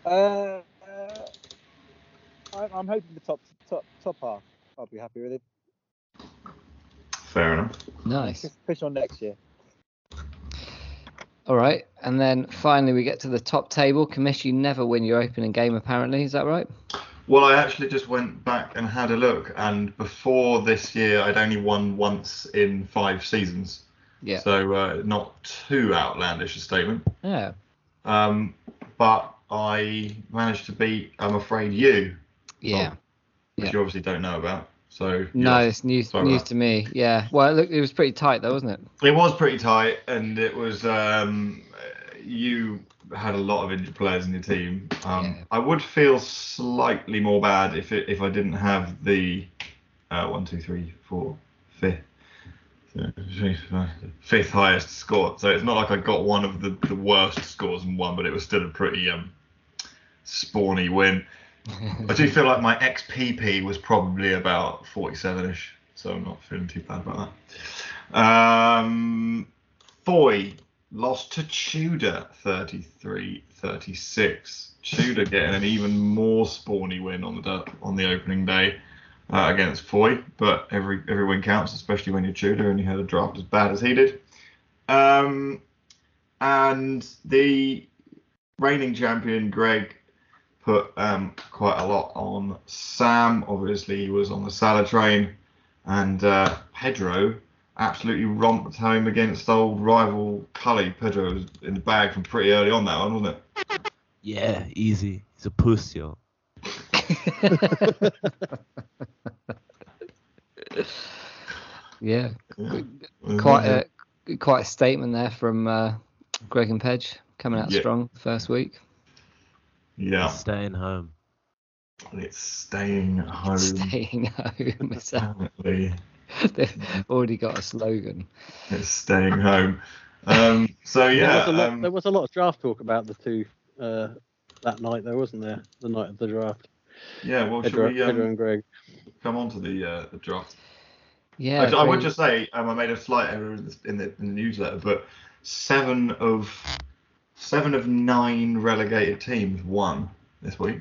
Speaker 5: Uh, I, I'm hoping the top top top half. I'll be happy with it.
Speaker 2: Fair enough.
Speaker 1: Nice.
Speaker 5: Just push on next year.
Speaker 1: All right, and then finally we get to the top table. Commish, you never win your opening game, apparently. Is that right?
Speaker 2: Well, I actually just went back and had a look, and before this year, I'd only won once in five seasons.
Speaker 1: Yeah.
Speaker 2: So uh, not too outlandish a statement.
Speaker 1: Yeah.
Speaker 2: Um, but I managed to beat, I'm afraid, you,
Speaker 1: Yeah.
Speaker 2: which
Speaker 1: Yeah.
Speaker 2: you obviously don't know about. So
Speaker 1: No, it's news news to me. Yeah. Well, look, it was pretty tight though, wasn't it?
Speaker 2: it was pretty tight, and it was um, you had a lot of injured players in your team. Um,
Speaker 1: Yeah.
Speaker 2: I would feel slightly more bad if it, if I didn't have the uh, one, two, three, four, fifth. Fifth highest score, so it's not like I got one of the, the worst scores and one, but it was still a pretty um, spawny win. I do feel like my XFP was probably about 47ish, so I'm not feeling too bad about that. Um, Foy lost to Tudor 33 36. Tudor getting an even more spawny win on the on the opening day uh, against Foy, but every every win counts, especially when you're Tudor and you had a draft as bad as he did. Um, and the reigning champion Greg put um, quite a lot on Sam. Obviously, he was on the Salah train, and uh, Pedro absolutely romped home against old rival Cully. Pedro was in the bag from pretty early on that one, wasn't it?
Speaker 6: Yeah, easy. He's a puss, yo.
Speaker 1: yeah.
Speaker 2: Yeah.
Speaker 1: Quite a quite a statement there from uh, Greg and Pedge coming out
Speaker 2: Yeah.
Speaker 1: strong first week.
Speaker 2: Yeah,
Speaker 6: Staying home.
Speaker 2: it's staying home.
Speaker 1: Staying home.
Speaker 2: Apparently,
Speaker 1: They've already got a slogan.
Speaker 2: it's staying home. Um, so
Speaker 3: there,
Speaker 2: yeah,
Speaker 3: was lot,
Speaker 2: um,
Speaker 3: there was a lot of draft talk about the two uh, that night, though, wasn't there? The night of the draft.
Speaker 2: yeah. Well, should
Speaker 3: Pedro,
Speaker 2: we
Speaker 3: Pedro
Speaker 2: um,
Speaker 3: and Greg.
Speaker 2: come on to the uh, the draft?
Speaker 1: Yeah.
Speaker 2: Actually, I would just say um, I made a slight error in the, in the, in the newsletter, but seven of seven of nine relegated teams won this week.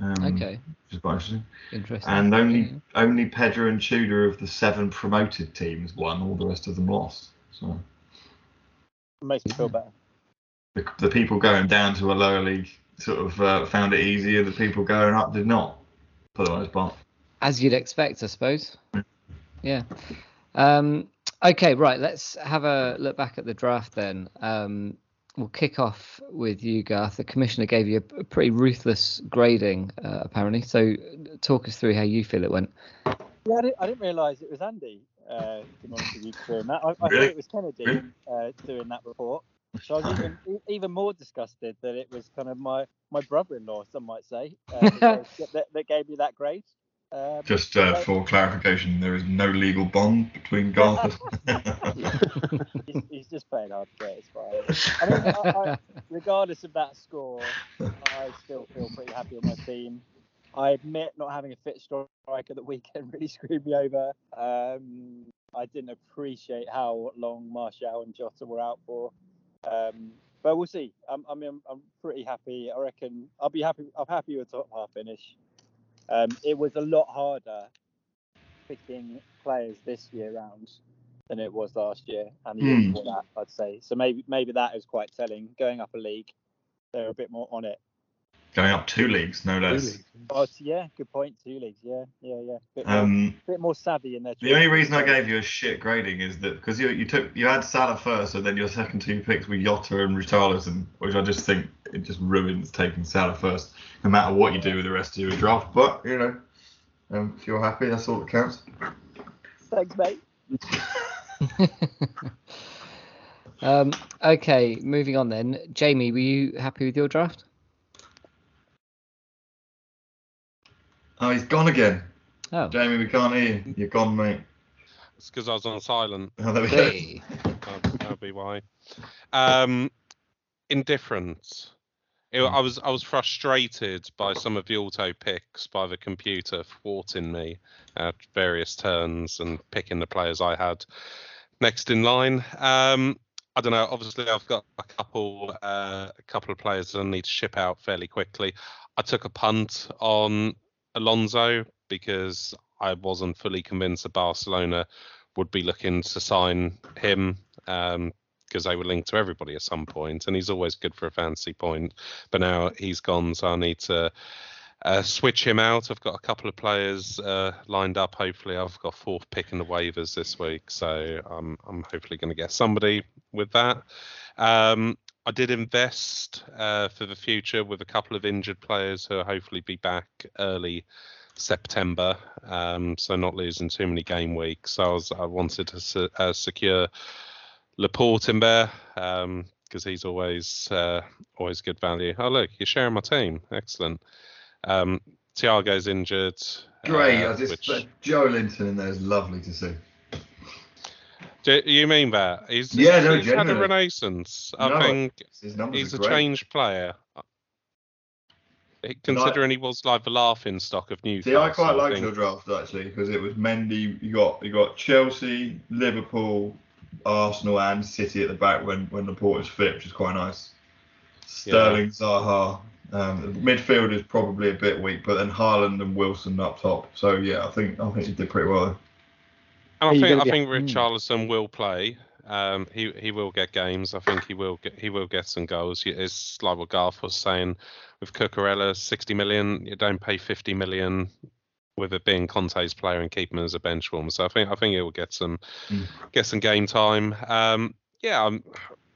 Speaker 2: Um,
Speaker 1: Okay,
Speaker 2: Which is quite interesting.
Speaker 1: interesting.
Speaker 2: And only
Speaker 1: Yeah.
Speaker 2: only Pedro and Tudor of the seven promoted teams won. All the rest of them lost. So
Speaker 5: Makes me feel better.
Speaker 2: the, the people going down to a lower league sort of uh, found it easier. The people going up did not, for the most part.
Speaker 1: as you'd expect, I suppose. Yeah. Um, okay, right. Let's have a look back at the draft then. Um, we'll kick off with you, Garth. The commissioner gave you a, a pretty ruthless grading, uh, apparently. So, talk us through how you feel it went.
Speaker 5: Yeah, I didn't, I didn't realise it was Andy. Uh, to be honest with you, doing that. I, I
Speaker 2: Really?
Speaker 5: thought it was Kennedy uh, doing that report. So I was even even more disgusted that it was kind of my my brother-in-law, some might say, uh, that, that, that gave me that grade. Um,
Speaker 2: Just uh, for clarification, there is no legal bond between Garth.
Speaker 5: he's, he's just playing hard to get. It's fine. I mean, I, I, regardless of that score, I still feel pretty happy with my team. I admit not having a fit striker at the weekend really screwed me over. Um, I didn't appreciate how long Martial and Jota were out for. Um, but we'll see. I'm, I mean, I'm, I'm pretty happy. I reckon I'll be happy. I'm happy with top half finish. Um, it was a lot harder picking players this year round than it was last year and the year
Speaker 2: Hmm.
Speaker 5: before that. I'd say so. Maybe maybe that is quite telling. Going up a league, they're a bit more on it.
Speaker 2: Going up two leagues, no less.
Speaker 5: Oh, yeah, good point. Two leagues. Yeah, yeah, yeah. Bit more,
Speaker 2: Um,
Speaker 5: bit more savvy in there.
Speaker 2: the only reason I gave you a shit grading is that because you you took you had Salah first, and then your second two picks were Jota and Richarlison, which I just think it just ruins taking Salah first, no matter what you do with the rest of your draft. But you know, um, if you're happy, that's all that counts.
Speaker 5: Thanks, mate.
Speaker 1: um, okay, moving on then. Jamie, were you happy with your draft?
Speaker 2: Oh, he's gone again.
Speaker 1: Oh,
Speaker 2: Jamie, we can't hear you. You're gone, mate.
Speaker 4: It's because I was on silent.
Speaker 2: Oh, there we go.
Speaker 1: hey.
Speaker 4: That'll, that'll be why. Um, indifferent. It, I was I was frustrated by some of the auto picks by the computer thwarting me at various turns and picking the players I had next in line. Um, I don't know. Obviously, I've got a couple uh, a couple of players that I need to ship out fairly quickly. I took a punt on Alonso because I wasn't fully convinced that Barcelona would be looking to sign him because they were linked to everybody at some point, and he's always good for a fancy point. But now he's gone, so I need to uh, switch him out. I've got a couple of players uh, lined up. Hopefully, I've got fourth pick in the waivers this week, so I'm I'm hopefully going to get somebody with that. Um, I did invest uh, for the future with a couple of injured players who will hopefully be back early September, um, so not losing too many game weeks. So I, was, I wanted to se- uh, secure Laporte in there because he's always uh, always good value. Oh look, you're sharing my team. Excellent. Um, Thiago's injured.
Speaker 2: Great.
Speaker 4: uh,
Speaker 2: I just
Speaker 4: which-
Speaker 2: Joelinton in there is lovely to see.
Speaker 4: Do you mean that? He's,
Speaker 2: Yeah, no,
Speaker 4: he's had a renaissance. I
Speaker 2: No,
Speaker 4: think he's a changed player. Considering he was like the laughing stock of Newcastle.
Speaker 2: See, I quite liked your draft actually because it was Mendy. You got you got Chelsea, Liverpool, Arsenal, and City at the back when when Laporte's fit, which is quite nice. Sterling, Zaha. Um, the midfield is probably a bit weak, but then Haaland and Wilson up top. So yeah, I think I think you did pretty well.
Speaker 4: And I think I think
Speaker 1: Hmm.
Speaker 4: Richarlison will play. Um, he he will get games. I think he will get he will get some goals. It's like what Garth was saying with Cucurella, 60 million. You don't pay 50 million with it being Conte's player and keep him as a bench warmer. So I think I think he will get some
Speaker 2: Mm.
Speaker 4: get some game time. Um, yeah, I'm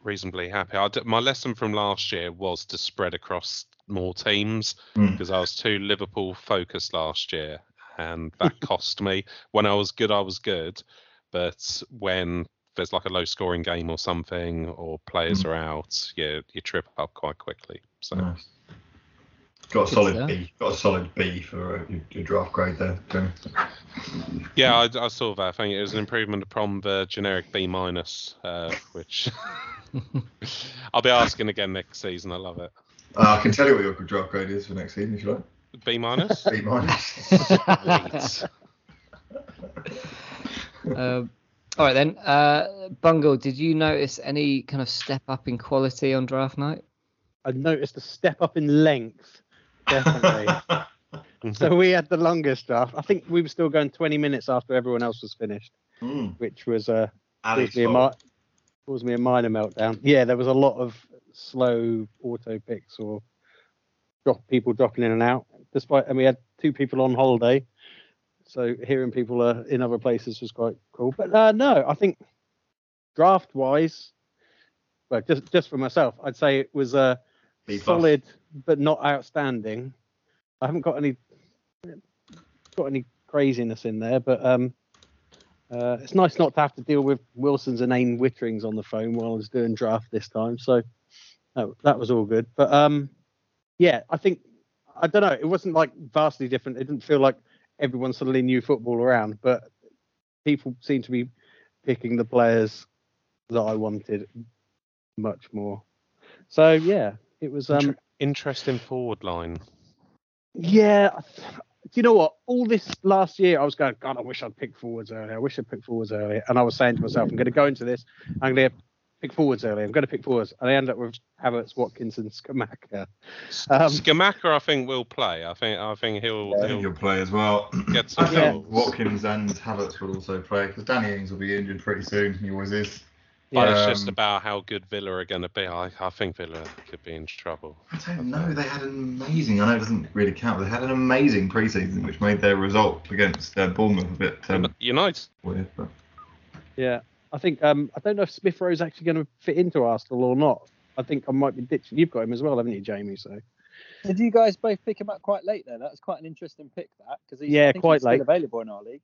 Speaker 4: reasonably happy. D- my lesson from last year was to spread across more teams
Speaker 2: Mm.
Speaker 4: because I was too Liverpool focused last year, and that cost me. When I was good, I was good, but when there's like a low scoring game or something, or players
Speaker 2: Mm.
Speaker 4: are out, yeah, you trip up quite quickly. So
Speaker 2: Nice. Got a
Speaker 1: Good
Speaker 2: solid
Speaker 1: stuff.
Speaker 2: B. Got a solid B for uh, your, your draft grade there. Jamie.
Speaker 4: yeah, I, I saw that. I think it was an improvement from the generic B minus, uh, which I'll be asking again next season. I love it.
Speaker 2: Uh, I can tell you what your draft grade is for next season if you like.
Speaker 4: B minus.
Speaker 2: B minus.
Speaker 1: Um, all right then. Uh, Bungle, did you notice any kind of step up in quality on draft night?
Speaker 3: I noticed a step up in length. Definitely. so we had the longest draft. I think we were still going 20 minutes after everyone else was finished,
Speaker 2: Mm.
Speaker 3: which was uh, caused me, a mi- caused me a minor meltdown. Yeah, there was a lot of slow auto picks or drop people dropping in and out. Despite, and we had two people on holiday, so hearing people uh, in other places was quite cool. But uh, no, I think draft wise, well, just just for myself, I'd say it was uh,
Speaker 2: B
Speaker 3: solid but not outstanding. I haven't got any got any craziness in there, but um, uh, it's nice not to have to deal with Wilson's and Ain Witterings on the phone while I was doing draft this time. So that, that was all good. But um, yeah, I think I don't know. It wasn't like vastly different. It didn't feel like everyone suddenly knew football around, but people seem to be picking the players that I wanted much more. So yeah, it was um
Speaker 4: interesting forward line.
Speaker 3: yeah. Do you know what? All this last year, I was going, God, I wish I'd picked forwards earlier. I wish I'd picked forwards earlier. And I was saying to myself, I'm going to go into this. I'm going to pick forwards earlier. I'm going to pick forwards. And I end up with Havertz, Watkins, and Scamacca. Um,
Speaker 4: Scamacca, I think will play. I think I think he'll
Speaker 2: I think
Speaker 4: he'll
Speaker 2: he'll play as well.
Speaker 4: get
Speaker 2: I
Speaker 4: some
Speaker 3: Yeah.
Speaker 2: think
Speaker 4: goals.
Speaker 2: Watkins and Havertz will also play because Danny Ings will be injured pretty soon. He always is.
Speaker 4: But
Speaker 3: Yeah.
Speaker 4: it's just
Speaker 2: Um,
Speaker 4: about how good Villa are going to be. I, I think Villa could be in trouble.
Speaker 2: I don't know. They had an amazing. I know it doesn't really count. But they had an amazing preseason, which made their result against uh, Bournemouth a bit um,
Speaker 4: United,
Speaker 2: weird. But
Speaker 3: yeah. I think, um, I don't know if Smith Rowe's actually going to fit into Arsenal or not. I think I might be ditching. You've got him as well, haven't you, Jamie? So
Speaker 5: Did you guys both pick him up quite late there? That's quite an interesting pick, that because
Speaker 3: Yeah,
Speaker 5: I think
Speaker 3: quite
Speaker 5: he's still
Speaker 3: late.
Speaker 5: available in our league.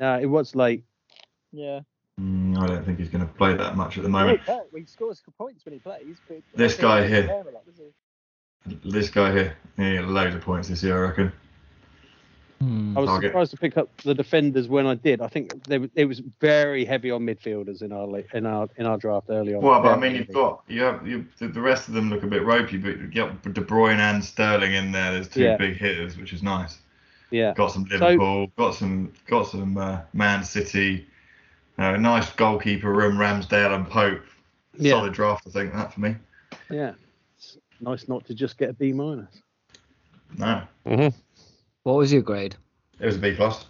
Speaker 3: uh, it was late.
Speaker 5: Yeah,
Speaker 2: mm, I don't think he's going to play that much at the moment.
Speaker 5: can. He scores points when he plays. But
Speaker 2: This guy here.
Speaker 5: he's there a lot, he?
Speaker 2: This guy here, he had loads of points this year, I reckon.
Speaker 1: Hmm.
Speaker 3: I was
Speaker 2: Target.
Speaker 3: surprised to pick up the defenders when I did. I think they, it was very heavy on midfielders in our in our in our draft early on.
Speaker 2: Well, but I mean, you've got you have you, the, the rest of them look a bit ropey, but you get De Bruyne and Sterling in there. There's two
Speaker 3: Yeah.
Speaker 2: big hitters, which is nice.
Speaker 3: yeah.
Speaker 2: Got some Liverpool, got some got some uh, Man City. Uh, nice goalkeeper room, Ramsdale and Pope.
Speaker 3: Yeah.
Speaker 2: Solid draft, I think that for me.
Speaker 3: Yeah. It's nice not to just get a B minus.
Speaker 2: No,
Speaker 4: hmm
Speaker 1: What was your grade?
Speaker 2: it was a B plus.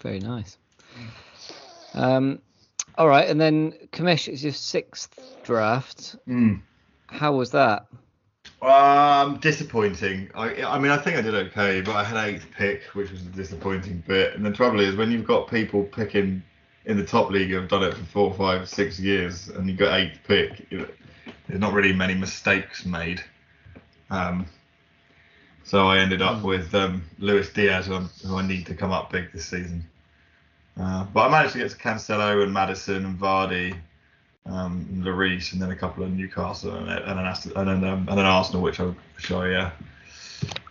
Speaker 1: Very nice. Um, all right, and then Commish, it's your sixth draft.
Speaker 2: Mm.
Speaker 1: How was that?
Speaker 2: Um, disappointing. I, I mean, I think I did okay, but I had eighth pick, which was a disappointing bit. And the trouble is, when you've got people picking in the top league who have done it for four, five, six years, and you got eighth pick, you know, there's not really many mistakes made. Um, so I ended up with um, Luis Diaz, who, I need to come up big this season. Uh, but I managed to get to Cancelo and Maddison and Vardy um, Lloris, and then a couple of Newcastle and, and an Aston, and then um, and an Arsenal, which I which I uh,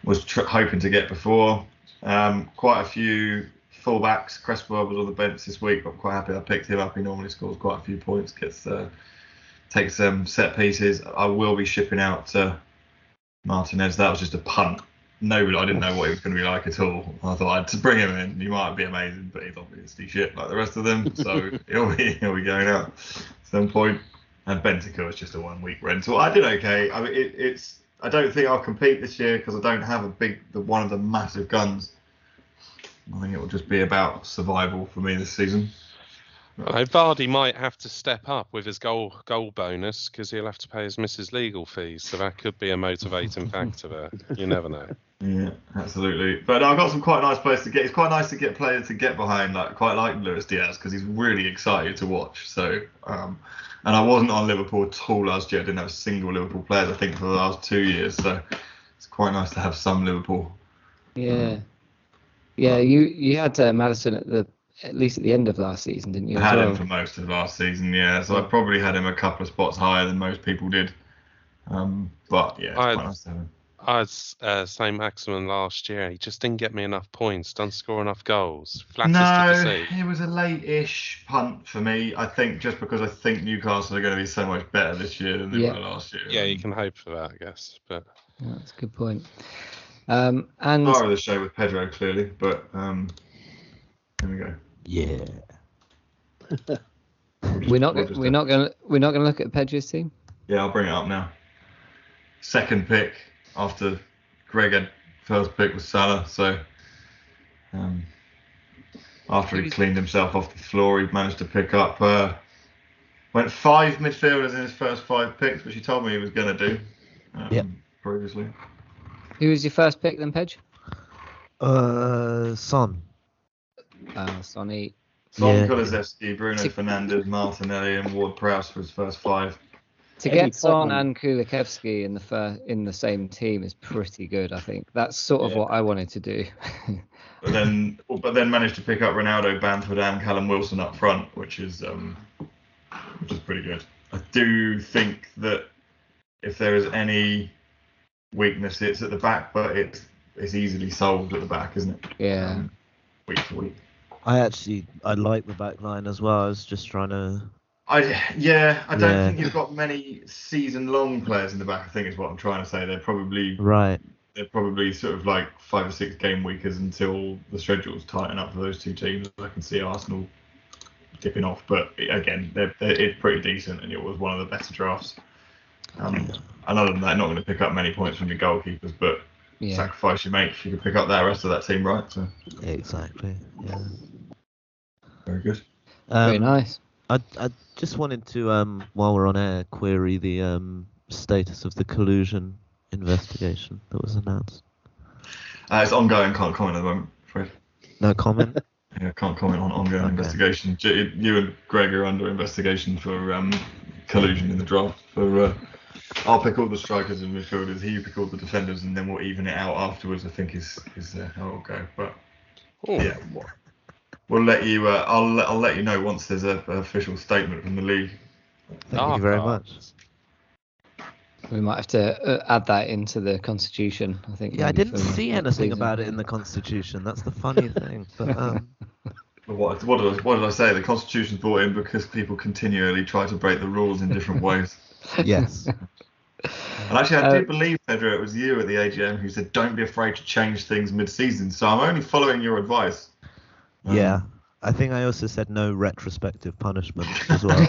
Speaker 2: was tr- hoping to get before. Um, quite a few fullbacks. Cresswell was on the bench this week. But I'm quite happy I picked him up. He normally scores quite a few points. Gets uh, takes um, set pieces. I will be shipping out uh, Martinez. That was just a punt. Nobody, I didn't know what he was going to be like at all. I thought I'd to bring him in. He might be amazing, but he's obviously shit like the rest of them. So he'll be he'll be going out at some point. And Bentancur was just a one week rental. I did okay. I mean, it, it's. I don't think I'll compete this year because I don't have a big, the one of the massive guns. I think it will just be about survival for me this season.
Speaker 4: Uh, Vardy might have to step up with his goal goal bonus because he'll have to pay his missus legal fees. So that could be a motivating factor there. You never know.
Speaker 2: Yeah, absolutely. But I've got some quite nice players to get. It's quite nice to get players to get behind, like quite like Luis Diaz because he's really excited to watch. So, um, and I wasn't on Liverpool at all last year. I didn't have a single Liverpool player, I think for the last two years. So it's quite nice to have some Liverpool.
Speaker 1: Yeah, yeah. You you had uh, Maddison at the at least at the end of last season, didn't you?
Speaker 2: I had
Speaker 1: well?
Speaker 2: him for most of last season. Yeah, so I probably had him a couple of spots higher than most people did. Um, but yeah,
Speaker 4: I-
Speaker 2: quite nice to have him.
Speaker 4: I was uh, Saint-Maximin last year. He just didn't get me enough points. Doesn't score enough goals. Flatters
Speaker 2: No, it was a late-ish punt for me. I think just because I think Newcastle are going to be so much better this year than they
Speaker 1: Yeah.
Speaker 2: were last year.
Speaker 4: Yeah, you can hope for that, I guess. But
Speaker 1: Yeah, that's a good point. Um, and
Speaker 2: Star of the show with Pedro clearly, but um, there we go.
Speaker 6: Yeah.
Speaker 1: we're not
Speaker 2: We'll
Speaker 1: we're not gonna we're not gonna look at Pedro's team.
Speaker 2: Yeah, I'll bring it up now. Second pick after Greg had first pick was Salah. So um, after he
Speaker 1: Who's-
Speaker 2: cleaned himself off the floor, he managed to pick up. Uh, went five midfielders in his first five picks, which he told me he was going to do. Um,
Speaker 6: Yep.
Speaker 2: Previously.
Speaker 1: Who was your first pick then, Pedge?
Speaker 6: Uh, Son.
Speaker 1: Uh, Sonny.
Speaker 2: Son
Speaker 6: Yeah.
Speaker 2: Kulusevski, Bruno
Speaker 1: Six-
Speaker 2: Fernandes, Martinelli, and Ward Prowse for his first five.
Speaker 1: To
Speaker 3: Eddie
Speaker 1: get Son
Speaker 3: Cotton.
Speaker 1: and Kulusevski in the fir- in the same team is pretty good. I think that's sort of
Speaker 3: Yeah.
Speaker 1: what I wanted to do.
Speaker 2: But then, but then managed to pick up Ronaldo, Bamford, and Callum Wilson up front, which is um, which is pretty good. I do think that if there is any weakness, it's at the back, but it's it's easily solved at the back, isn't it?
Speaker 1: yeah.
Speaker 2: Um, week to week.
Speaker 6: I actually I like the back line as well. I was just trying to.
Speaker 2: I yeah, I don't
Speaker 6: Yeah.
Speaker 2: think you've got many season-long players in the back. I think is what I'm trying to say. They're probably
Speaker 6: Right.
Speaker 2: they're probably sort of like five or six game weekers until the schedules tighten up for those two teams. I can see Arsenal dipping off, but again, they're, they're, it's pretty decent, and it was one of the better drafts. Um, and other than that, not going to pick up many points from your goalkeepers, but
Speaker 1: Yeah.
Speaker 2: sacrifice you make if you can pick up that rest of that team, right? So
Speaker 6: Exactly. Yeah.
Speaker 2: Very good.
Speaker 1: Very
Speaker 6: Um,
Speaker 1: nice.
Speaker 6: I I just wanted to um while we're on air query the um status of the collusion investigation that was announced.
Speaker 2: Uh, it's ongoing. Can't comment at the moment. Fred.
Speaker 6: No comment.
Speaker 2: Yeah, can't comment on ongoing
Speaker 6: Okay.
Speaker 2: investigation. J- You and Greg are under investigation for um, collusion in the draft. For uh, I'll pick all the strikers and midfielders. He pick all the defenders, and then we'll even it out afterwards. I think is is uh, how it'll go. But
Speaker 4: Oh,
Speaker 2: yeah, we'll- we'll let you. Uh, I'll let- I'll let you know once there's a, an official statement from the league.
Speaker 6: Thank
Speaker 4: Ah,
Speaker 6: you very
Speaker 4: ah.
Speaker 6: much.
Speaker 1: We might have to uh, add that into the constitution. I think.
Speaker 6: Yeah, I didn't see anything
Speaker 1: season.
Speaker 6: about it in the constitution. That's the funny thing. But um,
Speaker 2: What, what, did I, what did I say? The constitution's brought in because people continually try to break the rules in different ways.
Speaker 6: yes.
Speaker 2: And actually, I
Speaker 1: Uh,
Speaker 2: do believe, Pedro, it was you at the AGM who said, "Don't be afraid to change things mid-season." So I'm only following your advice. Um,
Speaker 6: Yeah. I think I also said no retrospective punishment as well.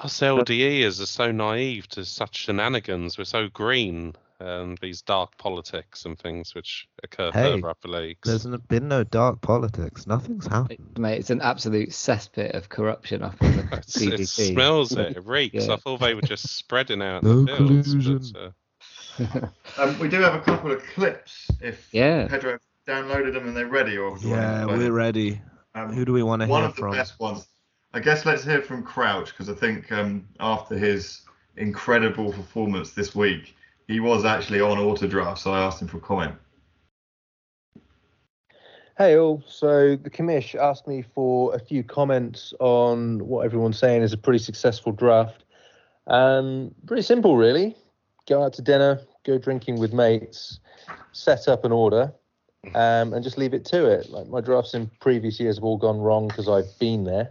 Speaker 4: Us LDEers are so naive to such shenanigans. We're so green and these dark politics and things which occur
Speaker 6: Hey,
Speaker 4: further up the leagues.
Speaker 6: There's n- been no dark politics. Nothing's happened.
Speaker 1: Mate, it's an absolute cesspit of corruption up in the
Speaker 4: It's- it smells it. It reeks.
Speaker 1: Yeah.
Speaker 4: I thought they were just spreading out
Speaker 6: No
Speaker 4: fields.
Speaker 6: collusion.
Speaker 4: But, uh,
Speaker 2: Um, we do have a couple of clips. If
Speaker 1: Yeah.
Speaker 2: Pedro downloaded them and they're ready, or do
Speaker 6: Yeah,
Speaker 2: need
Speaker 6: we're
Speaker 2: them?
Speaker 6: ready.
Speaker 2: Um,
Speaker 6: Who do we want to
Speaker 2: one
Speaker 6: hear
Speaker 2: of the best ones. I guess let's hear from Crouch because I think um, after his incredible performance this week, he was actually on auto draft, so I asked him for a comment.
Speaker 7: Hey all, so the commish asked me for a few comments on what everyone's saying is a pretty successful draft. Um, pretty simple, really. Go out to dinner, go drinking with mates, set up an order, um, and just leave it to it. Like my drafts in previous years have all gone wrong because I've been there.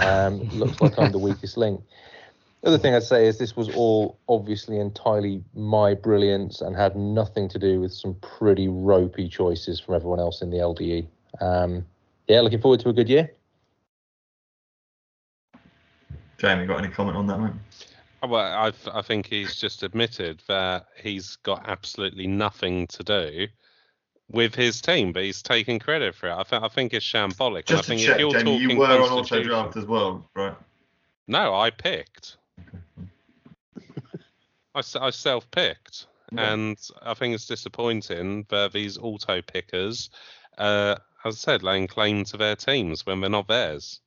Speaker 7: Um, it looks like I'm the weakest link. The other thing I'd say is this was all obviously entirely my brilliance and had nothing to do with some pretty ropey choices from everyone else in the LDE. Um, yeah, looking forward to a good year.
Speaker 2: Jamie, got any comment on that one?
Speaker 4: Oh, Well, I, th- I think he's just admitted that he's got absolutely nothing to do with his team, but he's taking credit for it. I, th- I think it's shambolic.
Speaker 2: Just
Speaker 4: and I think
Speaker 2: check,
Speaker 4: if you're
Speaker 2: Jamie, you were on auto draft as well, right?
Speaker 4: No, I picked. I self-picked,
Speaker 2: Okay.
Speaker 4: and I think it's disappointing that these auto pickers, uh, as I said, laying claim to their teams when they're not theirs.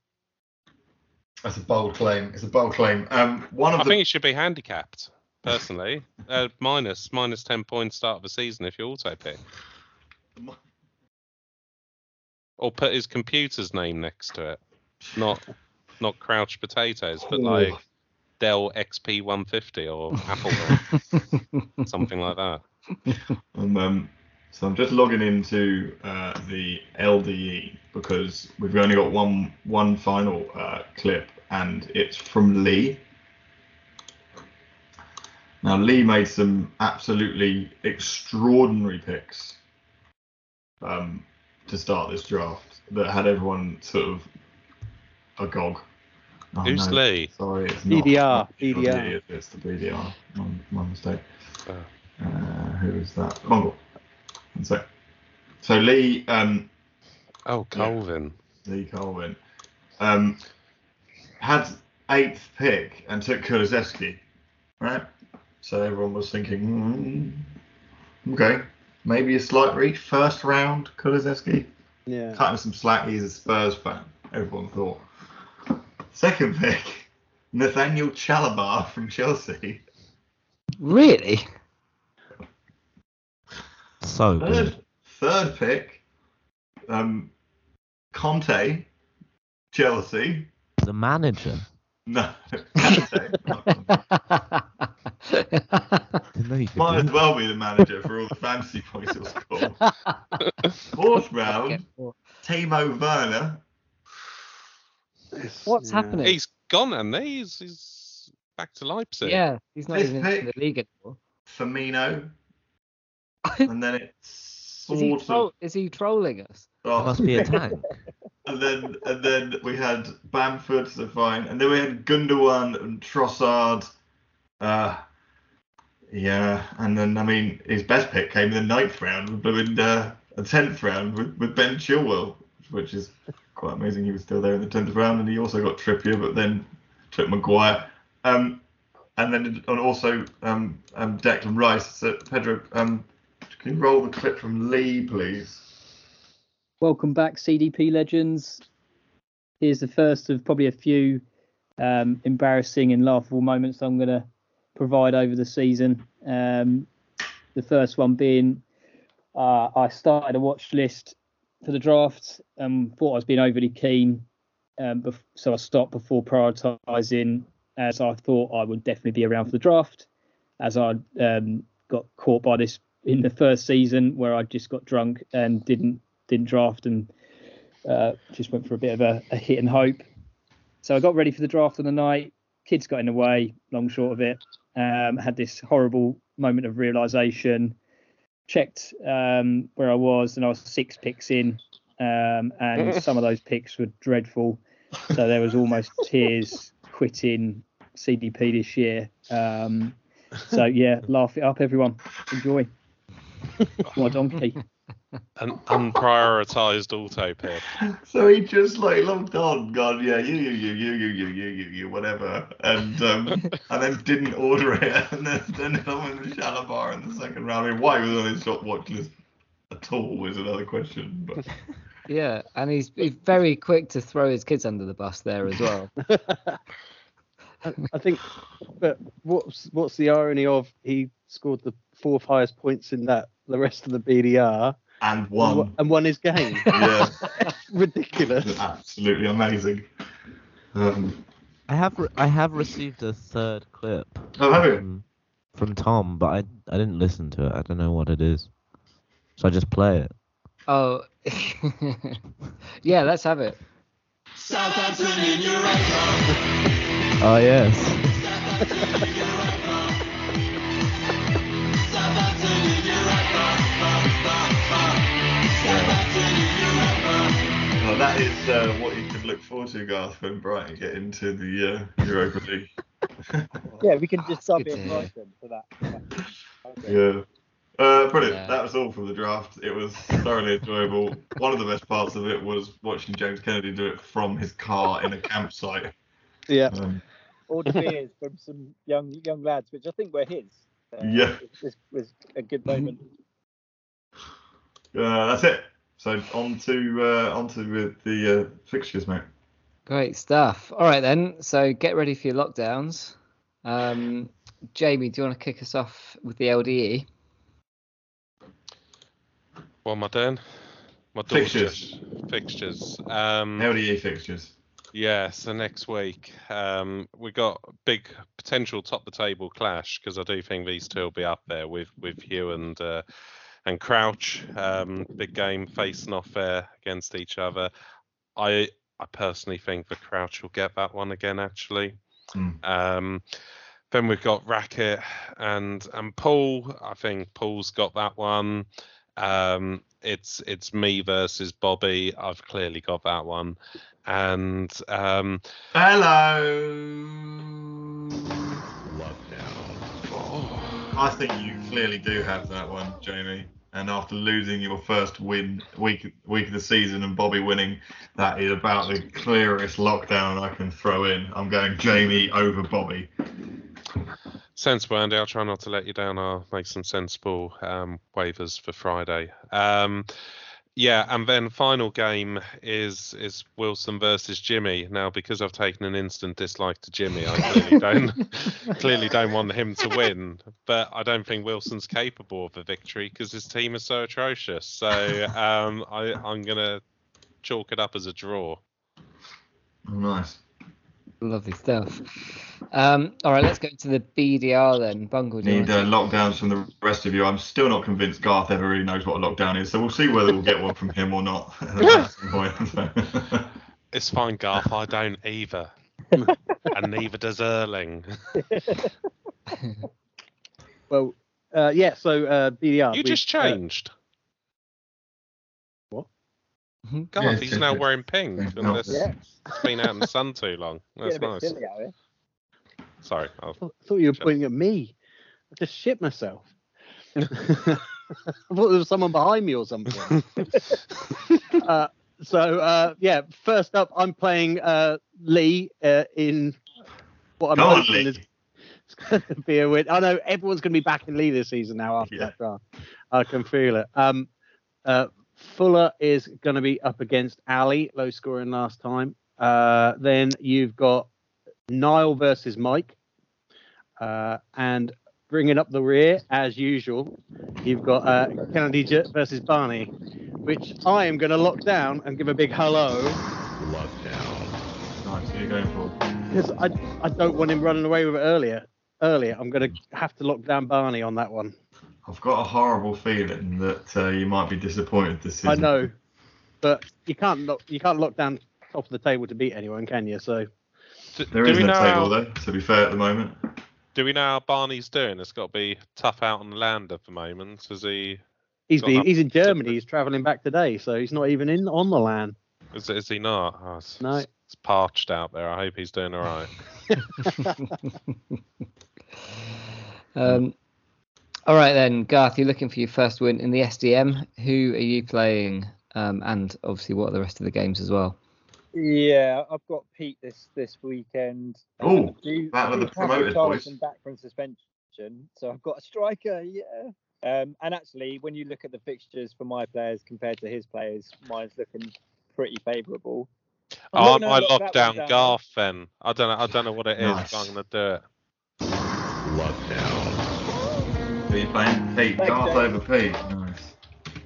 Speaker 2: That's a bold claim. It's a bold claim. Um, one of
Speaker 4: I
Speaker 2: the
Speaker 4: think it should be handicapped, personally. uh, minus minus ten points start of the season if you auto pick, or put his computer's name next to it, not not Crouch Potatoes, but like Dell XP 150 or Apple something like that.
Speaker 2: Um, um, so I'm just logging into uh, the LDE because we've only got one one final uh, clip, and it's from Lee. Now Lee made some absolutely extraordinary picks um, to start this draft that had everyone sort of agog. Oh,
Speaker 4: Who's
Speaker 2: no,
Speaker 4: Lee?
Speaker 2: Sorry, it's not.
Speaker 3: BDR, BDR.
Speaker 2: It's the BDR. My, my mistake.
Speaker 4: Oh.
Speaker 2: Uh, who is that? Mongol. One sec. So Lee, um,
Speaker 4: Oh,
Speaker 2: Yeah.
Speaker 4: Colvin.
Speaker 2: Lee Colvin, um, had eighth pick and took Kulusevski, right? So everyone was thinking, hmm, okay, maybe a slight reach, first round Kulusevski.
Speaker 3: Yeah.
Speaker 2: Cut him some slack. He's a Spurs fan. Everyone thought. Second pick, Nathaniel Chalobah from Chelsea.
Speaker 1: Really?
Speaker 6: So good.
Speaker 2: Third, third pick, um, Kanté, Chelsea.
Speaker 6: The manager.
Speaker 2: No, Conte.
Speaker 6: Didn't know you could
Speaker 2: Might as well be the manager for all the fantasy points he'll score. Fourth round, Timo Werner.
Speaker 1: What's
Speaker 3: Yeah.
Speaker 1: Uh, happening?
Speaker 4: He's gone, and he? he's he's back to Leipzig.
Speaker 1: yeah, he's not
Speaker 2: Fifth
Speaker 1: even
Speaker 2: pick.
Speaker 1: in the league anymore.
Speaker 2: Firmino, and then it's
Speaker 1: Is he,
Speaker 2: sort
Speaker 1: troll- is he trolling us?
Speaker 6: It
Speaker 2: oh,
Speaker 6: must be a tank.
Speaker 2: And then and then we had Bamford, so fine, and then we had Gundogan and Trossard. Uh, yeah, and then I mean his best pick came in the ninth round, but in a tenth round with, with Ben Chilwell, which is quite amazing. He was still there in the tenth round, and he also got Trippier, but then took Maguire. Um, and then and also um, um, Declan Rice. So Pedro, um, can you roll the clip from Lee, please?
Speaker 8: Welcome back, CDP legends. Here's the first of probably a few um, embarrassing and laughable moments I'm going to provide over the season. Um, the first one being uh, I started a watch list for the draft and thought I was being overly keen, um, so I stopped before prioritising as I thought I would definitely be around for the draft. As I um, got caught by this in the first season where I just got drunk and didn't didn't draft and uh, just went for a bit of a, a hit and hope. So I got ready for the draft on the night. Kids got in the way, long short of it. Um, had this horrible moment of realization. Checked um, where I was, and I was six picks in, um, and some of those picks were dreadful. So there was almost tears quitting CDP this year. Um, so yeah, laugh it up, everyone. Enjoy. My donkey.
Speaker 4: An unprioritized auto pick.
Speaker 2: So he just like logged on, gone, yeah, you, you, you, you, you, you, you, you, you, whatever, and um, and then didn't order it, and then then on with Chalobah in the second round. I mean, why he was on his top watch list at all is another question. But
Speaker 1: Yeah, and he's, he's very quick to throw his kids under the bus there as well.
Speaker 3: I, I think, but what's what's the irony of he scored the fourth highest points in that the rest of the BDR
Speaker 2: and
Speaker 3: and
Speaker 2: one,
Speaker 3: wo- and won his game.
Speaker 2: yeah,
Speaker 3: Ridiculous.
Speaker 2: absolutely amazing. Um,
Speaker 6: I have re- I have received a third clip
Speaker 2: oh, have you?
Speaker 6: from, from Tom, but I I didn't listen to it. I don't know what it is. So I just play it.
Speaker 1: Oh, yeah, let's have it.
Speaker 6: Oh yes.
Speaker 2: That is uh, what you could look forward to, Garth, when Brighton get into the uh, Europa League.
Speaker 9: Yeah, we can just sub in. Brighton for that. Okay.
Speaker 2: Yeah. Uh, brilliant.
Speaker 1: Yeah.
Speaker 2: That was all from the draft. It was thoroughly enjoyable. One of the best parts of it was watching James Kennedy do it from his car in a campsite.
Speaker 3: Yeah.
Speaker 2: Um,
Speaker 9: Order beers from some young young lads, which I think were his. Uh,
Speaker 2: Yeah.
Speaker 9: was, was a good moment.
Speaker 2: uh, that's it. So on to uh, on to the, the uh, fixtures, mate.
Speaker 1: Great stuff. All right then. So get ready for your lockdowns. Um, Jamie, do you want to kick us off with the? LDE?
Speaker 4: What am turn. My
Speaker 2: Fixtures.
Speaker 4: daughter's- Fixtures. Um,
Speaker 2: LDE fixtures.
Speaker 4: Yeah, so next week um, we got big potential top the table clash because I do think these two will be up there with with Hugh and uh, and Crouch. Um, big game facing off there against each other. I I personally think the Crouch will get that one again. Actually,
Speaker 2: Hmm.
Speaker 4: um, then we've got Racket and and Paul. I think Paul's got that one. Um, it's it's me versus Bobby. I've clearly got that one and um,
Speaker 2: Hello. I think you clearly do have that one, Jamie. And after losing your first win week week of the season and Bobby winning, that is about the clearest lockdown I can throw in. I'm going Jamie over Bobby.
Speaker 4: Sensible, Andy. I'll try not to let you down. I'll make some sensible um, waivers for Friday. Um, yeah, and then final game is is Wilson versus Jimmy. Now, because I've taken an instant dislike to Jimmy, I clearly don't clearly don't want him to win. But I don't think Wilson's capable of a victory because his team is so atrocious. So um, I, I'm gonna chalk it up as a draw.
Speaker 2: Nice.
Speaker 1: Lovely stuff. Um, all right, let's go to the BDR then. Bungle, do
Speaker 2: Need uh, lockdowns from the rest of you. I'm still not convinced Garth ever really knows what a lockdown is, so we'll see whether we'll get one from him or not. at some point.
Speaker 4: It's fine, Garth. I don't either, and neither does Erling.
Speaker 3: Well, uh, yeah. So uh, BDR.
Speaker 4: You
Speaker 3: we-
Speaker 4: just
Speaker 3: uh,
Speaker 4: changed.
Speaker 3: What?
Speaker 1: Mhm.
Speaker 4: Garth,
Speaker 2: Yeah,
Speaker 4: he's now
Speaker 2: just-
Speaker 4: wearing pink.
Speaker 2: it's
Speaker 4: And
Speaker 2: not-
Speaker 4: this,
Speaker 9: Yeah.
Speaker 4: it's been out in the sun too long. That's
Speaker 9: Getting a bit
Speaker 4: nice.
Speaker 9: silly.
Speaker 4: Sorry. I'll,
Speaker 3: thought thought you were
Speaker 4: Sure.
Speaker 3: pointing at me. I just shit myself. I thought there was someone behind me or something. uh, so uh, yeah, first up, I'm playing uh, Lee uh, in what I'm
Speaker 2: Go
Speaker 3: hoping
Speaker 2: Lee.
Speaker 3: is going to be a win. I know everyone's going to be back in Lee this season now after
Speaker 2: Yeah.
Speaker 3: that draft. I can feel it. Um, uh, Fuller is going to be up against Ali, low scoring last time. Uh, then you've got Niall versus Mike. Uh, and bringing up the rear, as usual, you've got uh, Kennedy versus Barney, which I am going to lock down and give a big hello
Speaker 2: nice. Who are you going for?
Speaker 3: because I, I don't want him running away with it earlier. Earlier, I'm going to have to lock down Barney on that one.
Speaker 2: I've got a horrible feeling that uh, you might be disappointed this season.
Speaker 3: I know, but you can't lock, you can't lock down top of the table to beat anyone, can you? So
Speaker 4: do,
Speaker 2: There
Speaker 4: do
Speaker 2: is no
Speaker 4: know
Speaker 2: table
Speaker 4: how,
Speaker 2: though, to be fair at the moment.
Speaker 4: Do we know how Barney's doing? It's got to be tough out on the land at the moment. Is he?
Speaker 3: he's been, he's in. Germany. He's travelling back today, so he's not even in on the land.
Speaker 4: Is, is he not? Oh, it's,
Speaker 3: No.
Speaker 4: it's, it's parched out there. I hope he's doing all right.
Speaker 1: Um, all right then, Garth, you're looking for your first win in the SDM. Who are you playing? Um, and obviously, what are the rest of the games as well?
Speaker 9: Yeah, I've got Pete this this weekend.
Speaker 2: Oh,
Speaker 9: Um, do-
Speaker 2: battle the promoted
Speaker 9: Richarlison
Speaker 2: boys.
Speaker 9: back from suspension, so I've got a striker. Yeah. Um, and actually, when you look at the fixtures for my players compared to his players, mine's looking pretty favourable. I'm
Speaker 4: Oh, I
Speaker 9: not gonna
Speaker 4: might
Speaker 9: lock
Speaker 4: lock
Speaker 9: that
Speaker 4: down Garth then. I don't know. I don't know what it is.
Speaker 2: Nice.
Speaker 4: But I'm gonna do it.
Speaker 2: Who playing? Pete.
Speaker 9: Thanks,
Speaker 2: Garth
Speaker 9: James.
Speaker 2: over Pete. Nice.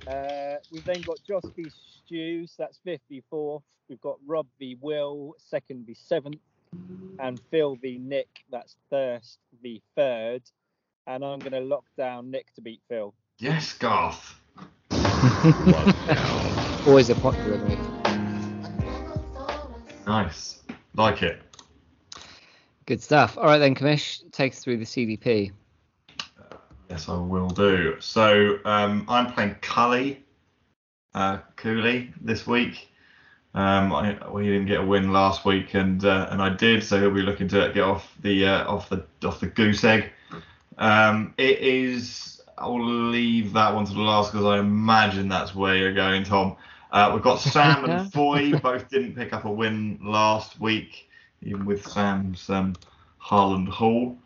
Speaker 9: Uh, we've then got Joss v Stew, so that's 54th. We've got Rob v Will, second v seventh, and Phil v Nick, that's first v third. And I'm going to lock down Nick to beat Phil.
Speaker 2: Yes, Garth.
Speaker 1: Always a popular move.
Speaker 2: Nice. Like it.
Speaker 1: Good stuff. All right then, Commish, take us through the CDP.
Speaker 2: Yes, I will do. So um, I'm playing Cully, uh, Cooley this week. Um, I, we didn't get a win last week, and uh, and I did. So he'll be looking to get off the uh, off the off the goose egg. Um, it is. I'll leave that one to the last because I imagine that's where you're going, Tom. Uh, we've got Sam and Foy. Both didn't pick up a win last week, even with Sam's um, Haaland haul.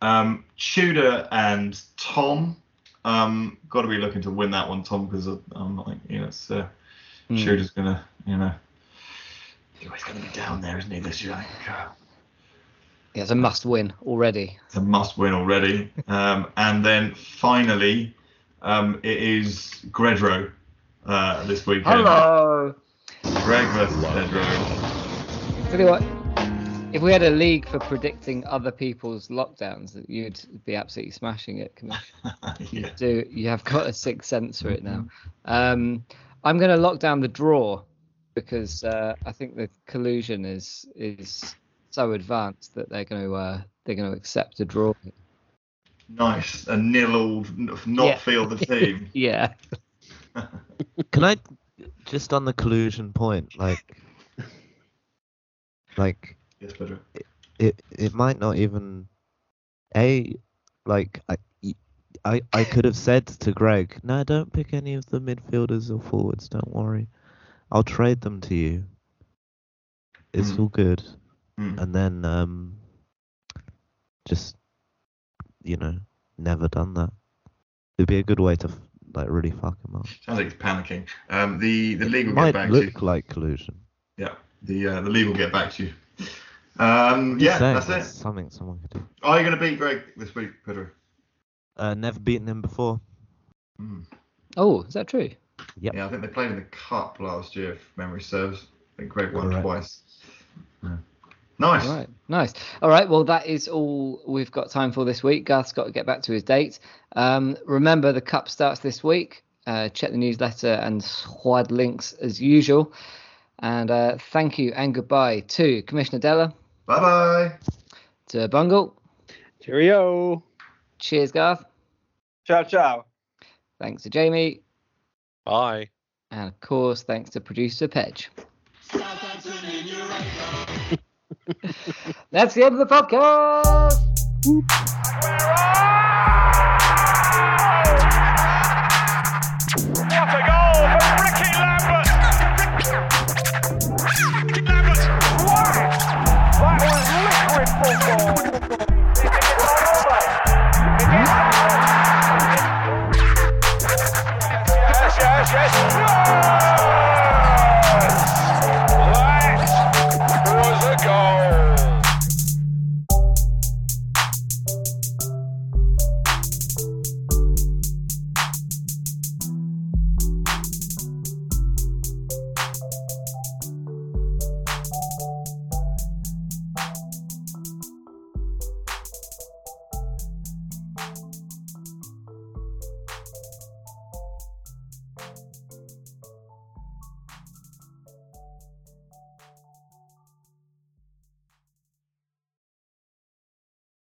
Speaker 2: Um, Tudor and Tom. Um, got to be looking to win that one, Tom, because I'm not, like you know, it's uh,
Speaker 1: Hmm.
Speaker 2: Tudor's gonna, you know, he's gonna be down there, isn't he? This year,
Speaker 1: Yeah, it's a must win already.
Speaker 2: it's a must win already. Um, and then finally, um, it is Gredro uh, this weekend.
Speaker 1: Hello.
Speaker 2: Greg versus Gredro.
Speaker 1: Tell you what, if we had a league for predicting other people's lockdowns, you'd be absolutely smashing it, Commish.
Speaker 2: yeah.
Speaker 1: do you have got a sixth sense for it now um i'm going to lock down the draw because uh, i think the collusion is is so advanced that they're going to uh, they're going to accept a draw
Speaker 2: Nice. A nil all, not
Speaker 1: Yeah.
Speaker 2: field the team.
Speaker 1: yeah
Speaker 6: Can I just on the collusion point, like, like
Speaker 2: yes, Pedro.
Speaker 6: it it might not even a like I, I, I could have said to Greg, no, don't pick any of the midfielders or forwards. Don't worry, I'll trade them to you. It's
Speaker 2: Mm.
Speaker 6: all good.
Speaker 2: Mm.
Speaker 6: And then um, just you know, never done that. It'd be a good way to like really fuck him up.
Speaker 2: Sounds like he's panicking. Um, the the league will
Speaker 6: Might
Speaker 2: get back to you.
Speaker 6: look like collusion.
Speaker 2: Yeah, the uh, the league will get back to you. Um,
Speaker 6: Just
Speaker 2: yeah,
Speaker 6: saying,
Speaker 2: that's it.
Speaker 6: Something someone could do.
Speaker 2: Are you going to beat Greg this week, Pedro?
Speaker 6: Uh, never beaten him before.
Speaker 2: Mm.
Speaker 1: Oh, is that true?
Speaker 6: Yep.
Speaker 2: Yeah, I think they played in the cup last year, if memory serves. I think Greg won
Speaker 6: Correct.
Speaker 2: twice. Nice.
Speaker 1: All right, nice. All right, well, that is all we've got time for this week. Garth's got to get back to his date. Um, remember, the cup starts this week. Uh, check the newsletter and squad links as usual. And uh, thank you and goodbye to Commissioner Dellar,
Speaker 2: Bye bye.
Speaker 1: to Bungle.
Speaker 9: Cheerio.
Speaker 1: Cheers, Garth.
Speaker 9: Ciao, ciao.
Speaker 1: Thanks to Jamie.
Speaker 4: Bye.
Speaker 1: And of course, thanks to producer Pedge. That's the end of the podcast. Rodriguez.